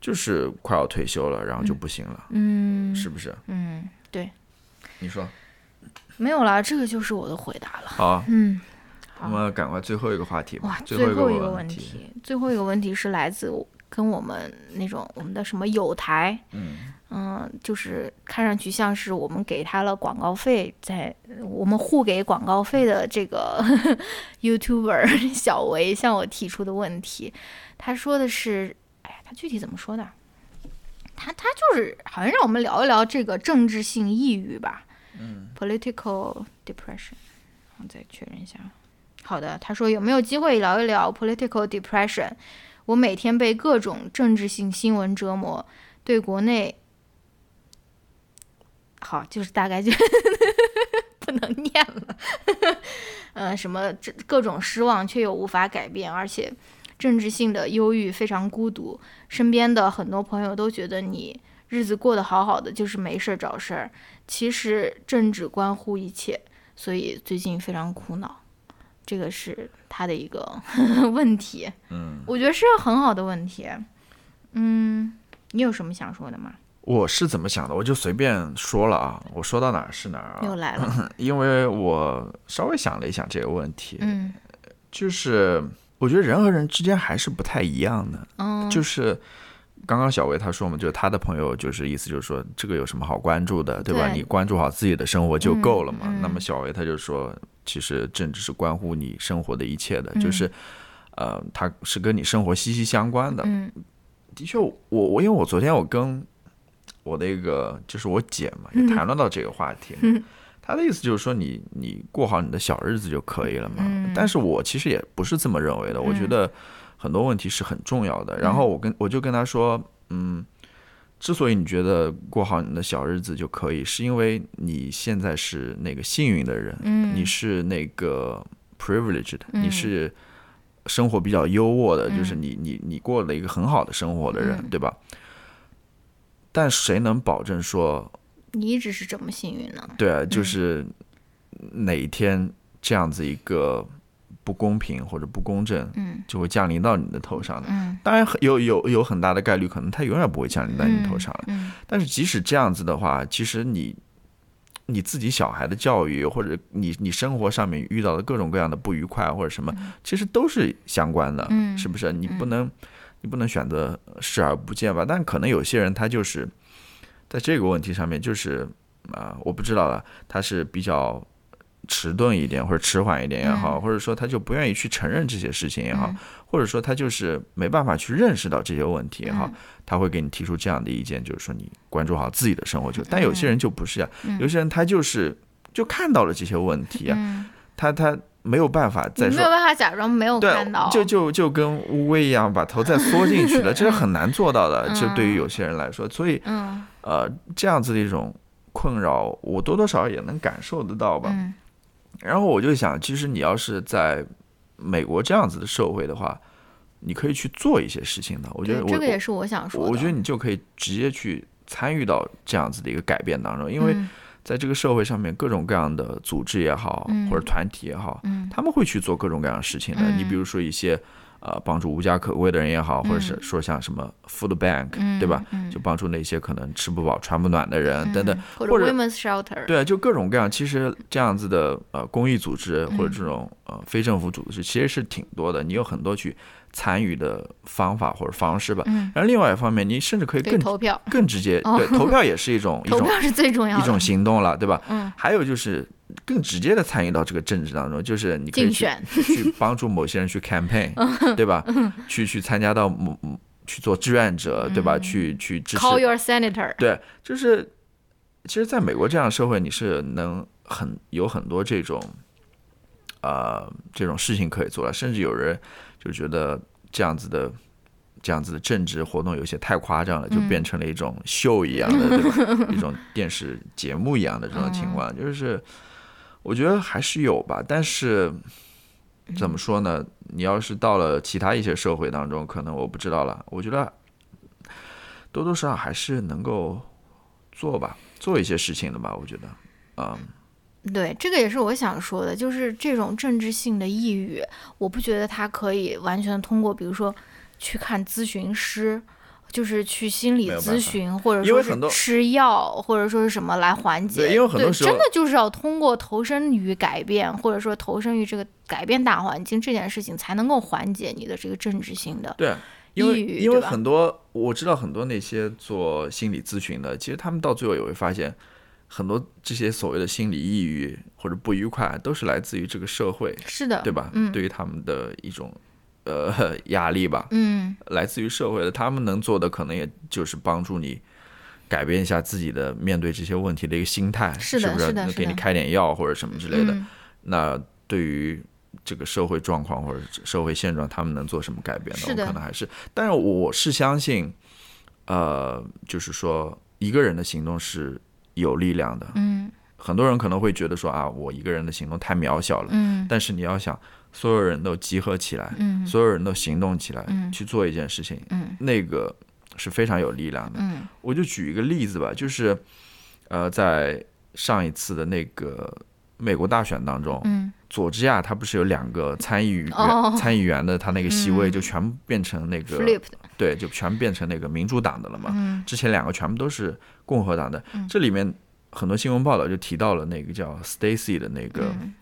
Speaker 2: 就是快要退休了，然后就不行了，
Speaker 1: 嗯。
Speaker 2: 是不是？
Speaker 1: 嗯，对，
Speaker 2: 你说。
Speaker 1: 没有啦，这个就是我的回答了。
Speaker 2: 好啊，
Speaker 1: 嗯，
Speaker 2: 我们赶快最后一个话题吧
Speaker 1: 哇，，
Speaker 2: 最后
Speaker 1: 后一
Speaker 2: 个
Speaker 1: 问题，最后一个问题是来自我跟我们那种我们的什么友台，
Speaker 2: 嗯。
Speaker 1: 嗯，就是看上去像是我们给他了广告费，在我们互给广告费的这个 YouTuber 小维向我提出的问题，他说的是，他具体怎么说的？他他就是好像让我们聊一聊这个政治性抑郁吧。嗯，political depression。我再确认一下。好的，他说有没有机会聊一聊 political depression？我每天被各种政治性新闻折磨，对国内，好，就是大概就 不能念了。呃，什么这各种失望却又无法改变，而且政治性的忧郁非常孤独。身边的很多朋友都觉得你日子过得好好的，就是没事儿找事儿。其实政治关乎一切，所以最近非常苦恼。这个是他的一个 问题。
Speaker 2: 嗯，
Speaker 1: 我觉得是个很好的问题。嗯，你有什么想说的吗？
Speaker 2: 我是怎么想的，我就随便说了啊。我说到哪儿是哪儿啊。
Speaker 1: 又来了，
Speaker 2: 因为我稍微想了一想这个问题。
Speaker 1: 嗯，
Speaker 2: 就是我觉得人和人之间还是不太一样的。
Speaker 1: 嗯，
Speaker 2: 就是刚刚小薇她说嘛，就是她的朋友就是意思就是说这个有什么好关注的，对吧？
Speaker 1: 对
Speaker 2: 你关注好自己的生活就够了嘛。
Speaker 1: 嗯嗯
Speaker 2: 那么小薇她就说，其实政治是关乎你生活的一切的，
Speaker 1: 嗯
Speaker 2: 就是呃，它是跟你生活息息相关的。
Speaker 1: 嗯
Speaker 2: 的确，我我因为我昨天我跟我的一个就是我姐嘛，也谈论到这个话题 她的意思就是说你，你过好你的小日子就可以了嘛。
Speaker 1: 嗯
Speaker 2: 但是我其实也不是这么认为的，我觉得很多问题是很重要的。然后我跟我就跟他说，嗯，之所以你觉得过好你的小日子就可以，是因为你现在是那个幸运的人，
Speaker 1: 嗯
Speaker 2: 你是那个 privileged，、
Speaker 1: 嗯
Speaker 2: 你是生活比较优渥的，
Speaker 1: 嗯
Speaker 2: 就是你你你过了一个很好的生活的人，
Speaker 1: 嗯
Speaker 2: 对吧？但谁能保证说，
Speaker 1: 你一直是这么幸运呢？
Speaker 2: 对啊，就是哪一天这样子一个不公平或者不公正
Speaker 1: 嗯
Speaker 2: 就会降临到你的头上的？
Speaker 1: 嗯，
Speaker 2: 当然有有有很大的概率，可能它永远不会降临到你头上了。
Speaker 1: 嗯
Speaker 2: 但是即使这样子的话，其实你你自己小孩的教育，或者你你生活上面遇到的各种各样的不愉快或者什么，其实都是相关的，
Speaker 1: 嗯
Speaker 2: 是不是？你不能你不能选择视而不见吧？但可能有些人他就是在这个问题上面，就是啊、我不知道了，他是比较。迟钝一点或者迟缓一点也好，或者说他就不愿意去承认这些事情也好，
Speaker 1: 嗯
Speaker 2: 或者说他就是没办法去认识到这些问题也好，
Speaker 1: 嗯
Speaker 2: 他会给你提出这样的意见，就是说你关注好自己的生活就。但有些人就不是有些人他就是就看到了这些问题啊，
Speaker 1: 嗯，
Speaker 2: 他他没有办法再说
Speaker 1: 没有。办法假装没有看到，
Speaker 2: 对，就就就跟乌龟一样，把头再缩进去了，这是很难做到的。
Speaker 1: 嗯
Speaker 2: 就对于有些人来说，所以
Speaker 1: 嗯
Speaker 2: 呃，这样子的一种困扰，我多多少少也能感受得到吧。
Speaker 1: 嗯
Speaker 2: 然后我就想，其实你要是在美国这样子的社会的话，你可以去做一些事情的。我觉得我
Speaker 1: 这个也是我想说的。
Speaker 2: 我觉得你就可以直接去参与到这样子的一个改变当中，因为
Speaker 1: 嗯
Speaker 2: 在这个社会上面，各种各样的组织也好，
Speaker 1: 嗯
Speaker 2: 或者团体也好，
Speaker 1: 嗯
Speaker 2: 他们会去做各种各样的事情的。
Speaker 1: 嗯
Speaker 2: 你比如说一些呃帮助无家可归的人也好，或者是说像什么 food bank，、
Speaker 1: 嗯
Speaker 2: 对吧？
Speaker 1: 嗯。
Speaker 2: 就帮助那些可能吃不饱穿不暖的人、等等
Speaker 1: 嗯，或者 women's shelter，
Speaker 2: 对，就各种各样，其实这样子的呃公益组织
Speaker 1: 嗯
Speaker 2: 或者这种呃非政府组织其实是挺多的，你有很多去参与的方法或者方式吧。
Speaker 1: 嗯，
Speaker 2: 然后另外一方面，你甚至可以更
Speaker 1: 投票，
Speaker 2: 更直接，
Speaker 1: 哦。
Speaker 2: 对，投票也是一种 一种
Speaker 1: 投票是最重要的，
Speaker 2: 一种行动了，对吧？
Speaker 1: 嗯，
Speaker 2: 还有就是更直接的参与到这个政治当中，就是你可以去
Speaker 1: 竞选，
Speaker 2: 去帮助某些人去 campaign，对吧？去去参加到某某去做志愿者，对吧？去去支持。
Speaker 1: Call your senator，
Speaker 2: 对，就是其实，在美国这样的社会，你是能很有很多这种，呃，这种事情可以做了，甚至有人就觉得这样子的。这样子的政治活动有些太夸张了，就变成了一种秀一样的，对吧？一种电视节目一样的这种情况，就是我觉得还是有吧，但是怎么说呢？你要是到了其他一些社会当中，可能我不知道了。我觉得多多少少还是能够做吧，做一些事情的吧。我觉得，啊、
Speaker 1: 对，这个也是我想说的，就是这种政治性的抑郁，我不觉得它可以完全通过，比如说去看咨询师，就是去心理咨询，或者说是吃药，或者说是什么来缓解。
Speaker 2: 对因为很多时候
Speaker 1: 真的就是要通过投身于改变，或者说投身于这个改变大环境这件事情，才能够缓解你的这个政治性的。
Speaker 2: 对，因为
Speaker 1: 抑郁
Speaker 2: 因为很多我知道很多那些做心理咨询的，其实他们到最后也会发现，很多这些所谓的心理抑郁或者不愉快，都是来自于这个社会，
Speaker 1: 是的，
Speaker 2: 对吧？
Speaker 1: 嗯，
Speaker 2: 对于他们的一种呃压力吧，
Speaker 1: 嗯
Speaker 2: 来自于社会的，他们能做的可能也就是帮助你改变一下自己的面对这些问题的一个心态，
Speaker 1: 是的
Speaker 2: 不是？
Speaker 1: 是的是
Speaker 2: 给你开点药或者什么之类的。
Speaker 1: 嗯
Speaker 2: 那对于这个社会状况或者社会现状，他们能做什么改变呢？我可能还是，但是我是相信，呃，就是说一个人的行动是有力量的。
Speaker 1: 嗯。
Speaker 2: 很多人可能会觉得说啊，我一个人的行动太渺小了。
Speaker 1: 嗯。
Speaker 2: 但是你要想，所有人都集合起来，
Speaker 1: 嗯。
Speaker 2: 所有人都行动起来，
Speaker 1: 嗯。
Speaker 2: 去做一件事情，
Speaker 1: 嗯。
Speaker 2: 那个是非常有力量的。
Speaker 1: 嗯。
Speaker 2: 我就举一个例子吧，就是，呃，在上一次的那个美国大选当中，
Speaker 1: 嗯。
Speaker 2: 佐治亚他不是有两个参议员、
Speaker 1: 哦。
Speaker 2: 参议员的他那个席位
Speaker 1: 嗯。
Speaker 2: 就全部变成那个、对，就全变成那个民主党的了嘛。
Speaker 1: 嗯。
Speaker 2: 之前两个全部都是共和党的，
Speaker 1: 嗯。
Speaker 2: 这里面很多新闻报道就提到了那个叫 Stacy 的那个
Speaker 1: 嗯。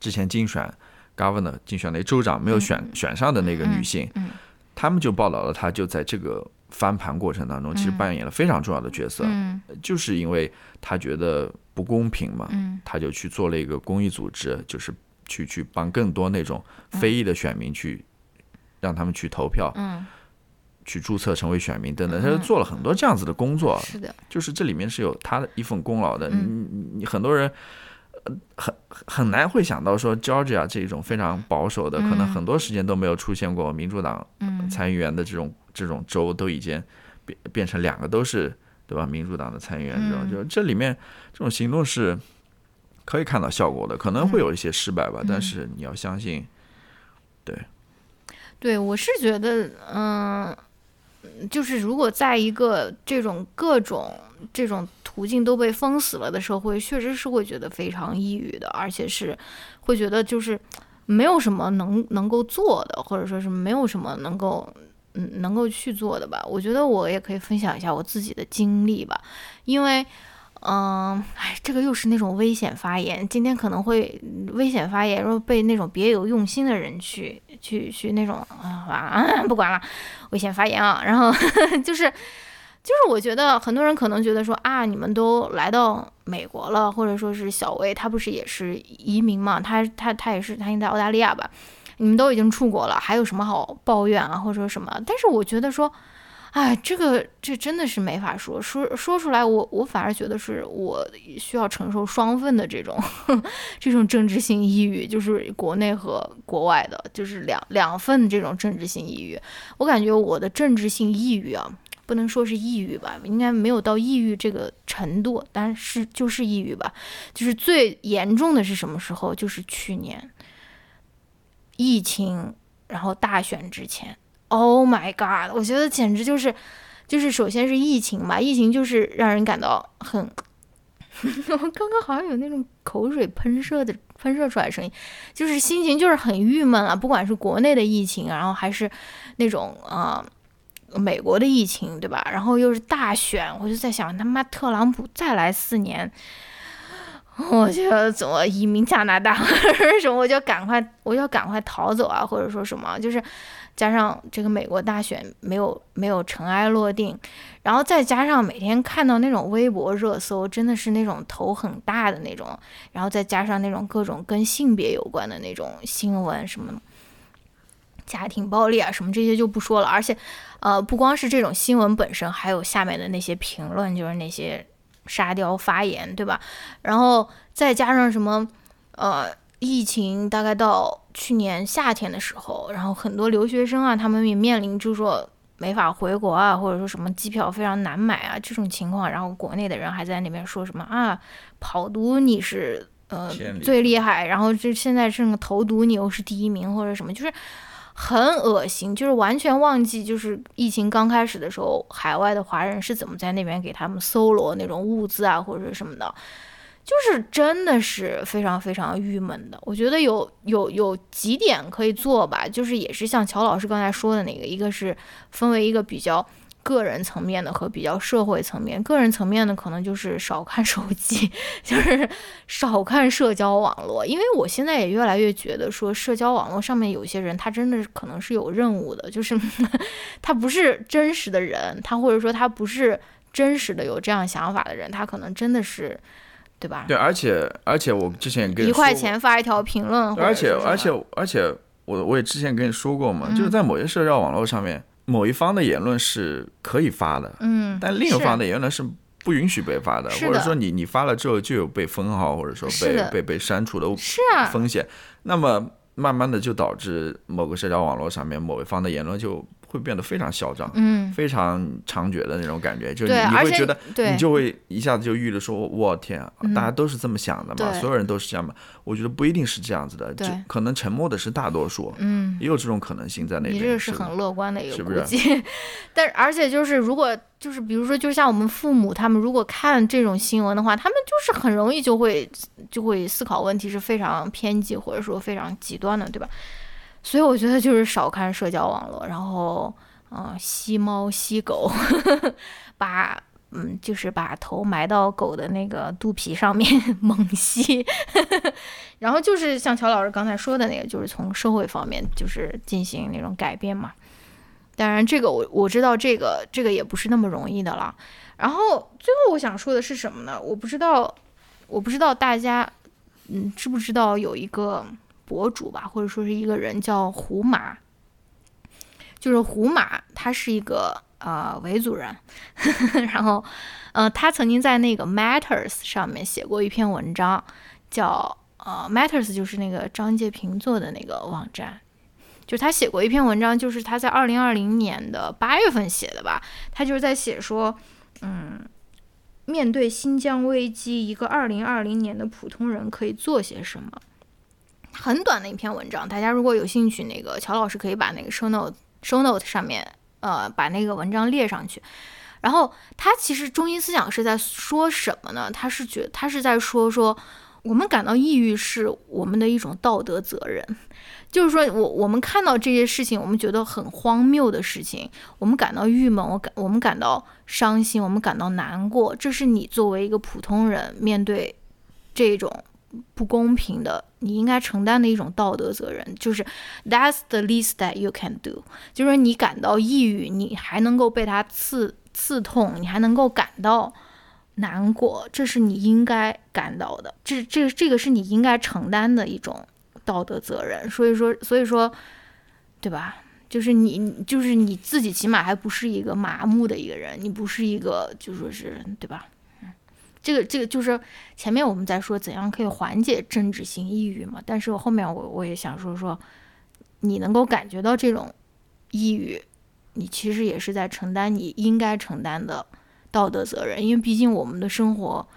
Speaker 2: 之前竞选 governor 竞选那州长没有选、选上的那个女性，
Speaker 1: 嗯。
Speaker 2: 他们就报道了她就在这个翻盘过程当中，其实扮演了非常重要的角色，
Speaker 1: 嗯。
Speaker 2: 就是因为她觉得不公平嘛，
Speaker 1: 嗯。
Speaker 2: 他就去做了一个公益组织，就是去去帮更多那种非裔的选民去、让他们去投票，
Speaker 1: 嗯，
Speaker 2: 去注册成为选民等等，他就做了很多这样子的工作，
Speaker 1: 是的，
Speaker 2: 就是这里面是有他的一份功劳的。
Speaker 1: 嗯。
Speaker 2: 你你你很多人。呃很很难会想到说，Georgia 这种非常保守的，可能
Speaker 1: 嗯。
Speaker 2: 很多时间都没有出现过民主党
Speaker 1: 嗯。
Speaker 2: 参议员的这种这种州，都已经变变成两个都是对吧？民主党的参议员这种，
Speaker 1: 嗯。
Speaker 2: 就这里面这种行动是可以看到效果的，可能会
Speaker 1: 嗯。
Speaker 2: 有一些失败吧，但是你要相信，
Speaker 1: 对，我是觉得，嗯，就是如果在一个这种各种这种途径都被封死了的社会，确实是会觉得非常抑郁的，而且是会觉得就是没有什么能能够做的，或者说是没有什么能够嗯能够去做的吧。我觉得我也可以分享一下我自己的经历吧，因为。嗯，哎，这个又是那种危险发言。今天可能会危险发言，然后被那种别有用心的人去去去那种啊啊，不管了，危险发言啊。然后就 是就是，我觉得很多人可能觉得说啊，你们都来到美国了，或者说是小薇，她不是也是移民嘛？她她她也是，她应该在澳大利亚吧？你们都已经出国了，还有什么好抱怨啊，或者说什么？但是我觉得说。哎，这个这真的是没法说，说说出来我，我反而觉得是我需要承受双份的这种 这种政治性抑郁，就是国内和国外的，就是两两份这种政治性抑郁。我感觉我的政治性抑郁啊，不能说是抑郁吧，应该没有到抑郁这个程度，但是就是抑郁吧。就是最严重的是什么时候？就是去年疫情，然后大选之前。Oh my god！我觉得简直就是，就是首先是疫情吧，疫情就是让人感到很，我刚刚好像有那种口水喷射的喷射出来的声音，就是心情就是很郁闷啊，不管是国内的疫情，然后还是那种啊、美国的疫情，对吧？然后又是大选，我就在想，他妈特朗普再来四年。我觉得怎么移民加拿大 什么，我就赶快，我就赶快逃走啊，或者说什么，就是加上这个美国大选没有没有尘埃落定，然后再加上每天看到那种微博热搜，真的是那种头很大的那种，然后再加上那种各种跟性别有关的那种新闻，什么家庭暴力啊什么这些就不说了，而且呃不光是这种新闻本身，还有下面的那些评论，就是那些。沙雕发言，对吧？然后再加上什么，呃，疫情大概到去年夏天的时候，然后很多留学生啊，他们也面临就是说没法回国啊，或者说什么机票非常难买啊这种情况，然后国内的人还在那边说什么啊，跑读你是呃最厉害，然后这现在这个投毒你又是第一名或者什么，就是。很恶心，就是完全忘记，就是疫情刚开始的时候，海外的华人是怎么在那边给他们搜罗那种物资啊，或者什么的，就是真的是非常非常郁闷的。我觉得有有有几点可以做吧，就是也是像乔老师刚才说的那个，一个是分为一个比较。个人层面的和比较社会层面，个人层面的可能就是少看手机，就是少看社交网络。因为我现在也越来越觉得说，社交网络上面有些人他真的可能是有任务的，就是 他不是真实的人，他或者说他不是真实的有这样想法的人，他可能真的是，对吧？
Speaker 2: 对，而且而且我之前也跟
Speaker 1: 一块钱发一条评论，
Speaker 2: 而且而且而且我我也之前跟你说过嘛，就是在某些社交网络上面，某一方的言论是可以发的，
Speaker 1: 嗯，
Speaker 2: 但另一方的言论是不允许被发的，
Speaker 1: 的
Speaker 2: 或者说你你发了之后就有被封号或者说被被被删除的
Speaker 1: 是啊，
Speaker 2: 风险，那么慢慢的就导致某个社交网络上面某一方的言论就会变得非常嚣张，
Speaker 1: 嗯，
Speaker 2: 非常猖獗的那种感觉，就你
Speaker 1: 对，而且
Speaker 2: 你会觉得
Speaker 1: 对
Speaker 2: 你就会一下子就遇了说，我天啊，大家都是这么想的嘛，所有人都是这样嘛？我觉得不一定是这样子的，就可能沉默的是大多数，
Speaker 1: 嗯，
Speaker 2: 也有这种可能性在那边。
Speaker 1: 你这个是很乐观的一个估计，但是而且就是如果就是比如说，就像我们父母他们如果看这种新闻的话，他们就是很容易就会就会思考问题是非常偏激或者说非常极端的，对吧？所以我觉得就是少看社交网络，然后嗯、吸猫吸狗，把嗯就是把头埋到狗的那个肚皮上面猛吸，然后就是像乔老师刚才说的那个，就是从社会方面就是进行那种改变嘛。当然，这个我我知道，这个这个也不是那么容易的了。然后最后我想说的是什么呢？我不知道，我不知道大家嗯知不知道有一个博主吧，或者说是一个人叫胡马，就是胡马，他是一个呃维族人，然后呃他曾经在那个 Matters 上面写过一篇文章，叫呃 Matters 就是那个张介平做的那个网站。就他写过一篇文章，就是他在二零二零年的八月份写的吧。他就是在写说，嗯，面对新疆危机，一个二零二零年的普通人可以做些什么？很短的一篇文章，大家如果有兴趣，那个乔老师可以把那个 show note show note 上面，呃，把那个文章列上去。然后他其实中心思想是在说什么呢？他是觉他是在说说，我们感到抑郁是我们的一种道德责任。就是说我我们看到这些事情，我们觉得很荒谬的事情，我们感到郁闷，我感我们感到伤心，我们感到难过，这是你作为一个普通人面对这种不公平的，你应该承担的一种道德责任，就是 that's the least that you can do，就是你感到抑郁，你还能够被他刺刺痛，你还能够感到难过，这是你应该感到的，这这这个是你应该承担的一种。道德责任，所以说，所以说，对吧？就是你，就是你自己，起码还不是一个麻木的一个人，你不是一个，就说是，对吧？这个，这个就是前面我们在说怎样可以缓解政治性抑郁嘛，但是后面我我也想说说，你能够感觉到这种抑郁，你其实也是在承担你应该承担的道德责任，因为毕竟我们的生活，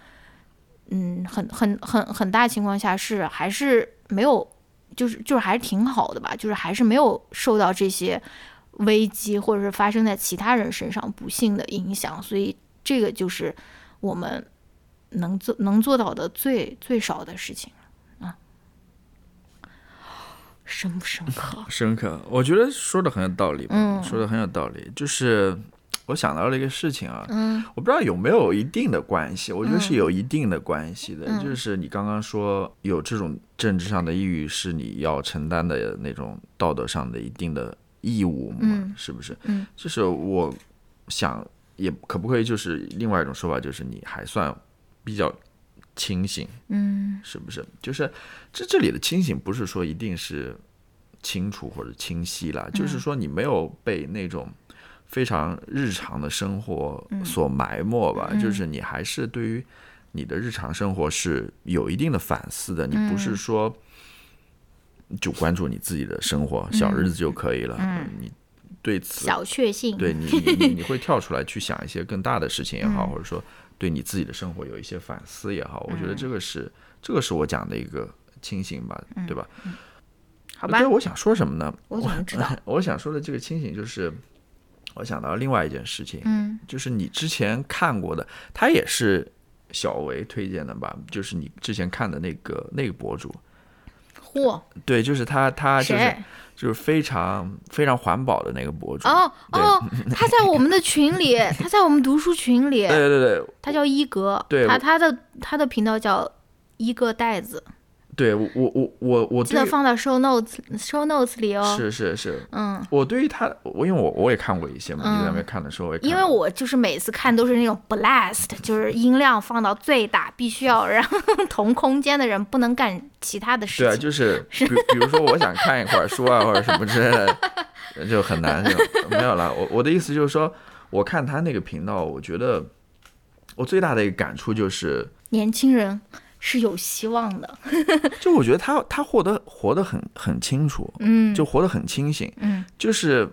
Speaker 1: 嗯，很很很很大情况下是还是没有。就是就是还是挺好的吧，就是还是没有受到这些危机或者是发生在其他人身上不幸的影响，所以这个就是我们能做能做到的最最少的事情啊。深不深刻？
Speaker 2: 深刻，我觉得说的很有道理，
Speaker 1: 嗯，
Speaker 2: 说的很有道理。就是我想到了一个事情啊，
Speaker 1: 嗯，
Speaker 2: 我不知道有没有一定的关系，我觉得是有一定的关系的。
Speaker 1: 嗯、
Speaker 2: 就是你刚刚说有这种政治上的抑郁，是你要承担的那种道德上的一定的义务嘛，
Speaker 1: 嗯、
Speaker 2: 是不是？
Speaker 1: 嗯，
Speaker 2: 就是我想，也可不可以就是另外一种说法，就是你还算比较清醒，
Speaker 1: 嗯，
Speaker 2: 是不是？就是这这里的清醒，不是说一定是清楚或者清晰啦，就是说你没有被那种非常日常的生活所埋没吧，
Speaker 1: 嗯、
Speaker 2: 就是你还是对于你的日常生活是有一定的反思的，你不是说就关注你自己的生活、小日子就可以了，
Speaker 1: 嗯、
Speaker 2: 你对此
Speaker 1: 小确幸，
Speaker 2: 对你你你会跳出来去想一些更大的事情也好，或者说对你自己的生活有一些反思也好，我觉得这个是这个是我讲的一个清醒吧，对吧？
Speaker 1: 好吧，
Speaker 2: 对，我想说什么呢？
Speaker 1: 我怎么知道？
Speaker 2: 我想说的这个清醒就是。我想到另外一件事情，
Speaker 1: 嗯，
Speaker 2: 就是你之前看过的，他也是小维推荐的吧？就是你之前看的那个那个博主，
Speaker 1: 嚯，
Speaker 2: 对，就是他，他就是就是非常非常环保的那个博主。
Speaker 1: 哦哦，他在我们的群里，他在我们读书群里，
Speaker 2: 对对对，
Speaker 1: 他叫一格，
Speaker 2: 对，
Speaker 1: 他他的他的频道叫一个袋子。
Speaker 2: 对我我我我我
Speaker 1: 记得放到 show notes show notes 里哦。
Speaker 2: 是是是，
Speaker 1: 嗯，
Speaker 2: 我对于他，我因为我我也看过一些嘛，你在那边看的时候
Speaker 1: 因为我就是每次看都是那种 blast，就是音量放到最大，必须要让 同空间的人不能干其他的事情
Speaker 2: 对啊，就是 比比如说我想看一会儿书啊或者什么之类的，就很难就。没有了，我我的意思就是说，我看他那个频道，我觉得我最大的一个感触就是，
Speaker 1: 年轻人是有希望的。
Speaker 2: 就我觉得他他活得活得很很清楚，
Speaker 1: 嗯，
Speaker 2: 就活得很清醒，
Speaker 1: 嗯，
Speaker 2: 就是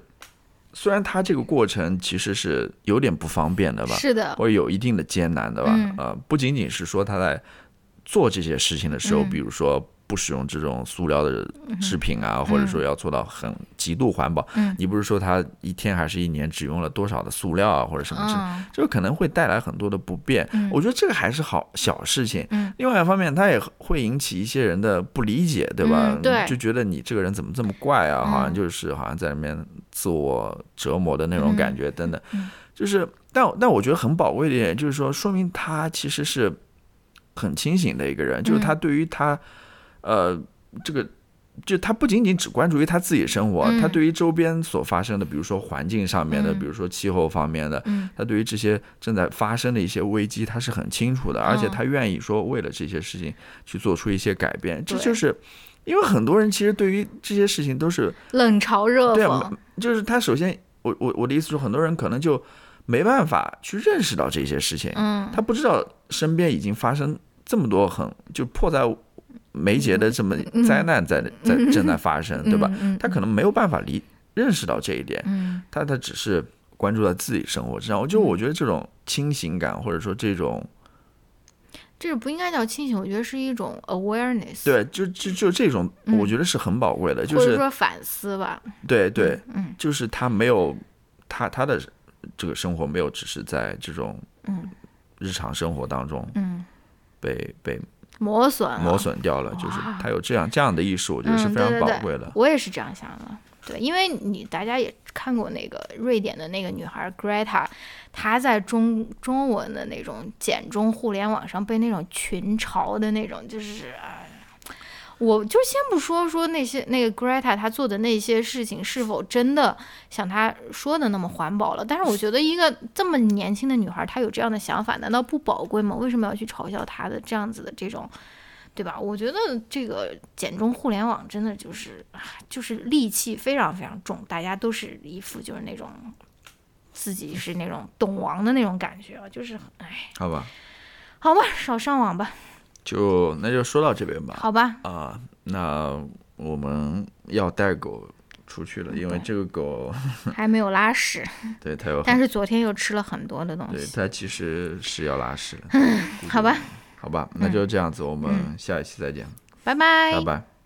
Speaker 2: 虽然他这个过程其实是有点不方便的吧，
Speaker 1: 是的，
Speaker 2: 或者有一定的艰难的吧，
Speaker 1: 嗯。
Speaker 2: 呃，不仅仅是说他在做这些事情的时候，
Speaker 1: 嗯。
Speaker 2: 比如说不使用这种塑料的制品啊，或者说要做到很极度环保，
Speaker 1: 嗯
Speaker 2: 你不是说他一天还是一年只用了多少的塑料啊，或者什么之类的，
Speaker 1: 嗯
Speaker 2: 这个可能会带来很多的不便。
Speaker 1: 嗯
Speaker 2: 我觉得这个还是好小事情。
Speaker 1: 嗯
Speaker 2: 另外一方面，它也会引起一些人的不理解，对吧？就觉得你这个人怎么这么怪啊？好像
Speaker 1: 嗯
Speaker 2: 就是好像在里面自我折磨的那种感觉，等等。
Speaker 1: 嗯
Speaker 2: 就是，但但我觉得很宝贵的一点就是说，说明他其实是很清醒的一个人，就是他对于他，呃，这个。就他不仅仅只关注于他自己生活，
Speaker 1: 嗯
Speaker 2: 他对于周边所发生的，比如说环境上面的，
Speaker 1: 嗯
Speaker 2: 比如说气候方面的，
Speaker 1: 嗯
Speaker 2: 他对于这些正在发生的一些危机，他是很清楚的，而且
Speaker 1: 嗯
Speaker 2: 他愿意说为了这些事情去做出一些改变。这就是因为很多人其实对于这些事情都是
Speaker 1: 冷嘲热讽。，
Speaker 2: 就是他首先，我我我的意思是，很多人可能就没办法去认识到这些事情，
Speaker 1: 嗯
Speaker 2: 他不知道身边已经发生这么多很就迫在眉睫的这么灾难在在正在发生，对吧？
Speaker 1: 嗯
Speaker 2: 他可能没有办法理认识到这一点，
Speaker 1: 嗯
Speaker 2: 他他只是关注在自己生活之上。我就我觉得这种清醒感，或者说这种
Speaker 1: 这不应该叫清醒，我觉得是一种 awareness，，
Speaker 2: 对，就就就这种，
Speaker 1: 嗯
Speaker 2: 我觉得是很宝贵的。就
Speaker 1: 或者
Speaker 2: 是
Speaker 1: 说反思吧。
Speaker 2: 对对，
Speaker 1: 嗯
Speaker 2: 就是他没有他他的这个生活没有只是在这种
Speaker 1: 嗯
Speaker 2: 日常生活当中
Speaker 1: 嗯，
Speaker 2: 被被
Speaker 1: 磨损
Speaker 2: 磨损掉了，就是
Speaker 1: 哇
Speaker 2: 他有这样这样的艺术，我觉得是
Speaker 1: 嗯
Speaker 2: 非常
Speaker 1: 对对对
Speaker 2: 宝贵的。
Speaker 1: 我也是这样想的。对，因为你大家也看过那个瑞典的那个女孩 Greta，她在中中文的那种简中互联网上被那种群嘲的那种，就是哎。我就先不说说那些那个 Greta 她做的那些事情是否真的像她说的那么环保了，但是我觉得一个这么年轻的女孩，她有这样的想法，难道不宝贵吗？为什么要去嘲笑她的这样子的这种对吧？我觉得这个简中互联网真的就是，啊就是戾气非常非常重，大家都是一副就是那种自己是那种懂王的那种感觉啊，就是哎，
Speaker 2: 好吧，
Speaker 1: 好吧，少上网吧，
Speaker 2: 就那就说到这边吧。
Speaker 1: 好吧，
Speaker 2: 啊，那我们要带狗出去了，因为这个狗
Speaker 1: 还没有拉屎，
Speaker 2: 对它有
Speaker 1: 但是昨天又吃了很多的东西
Speaker 2: 对
Speaker 1: 西，
Speaker 2: 它其实是要拉屎的。
Speaker 1: 好吧，
Speaker 2: 好吧，那就这样子，我们
Speaker 1: 嗯
Speaker 2: 下一期再见，
Speaker 1: 拜拜
Speaker 2: 拜拜。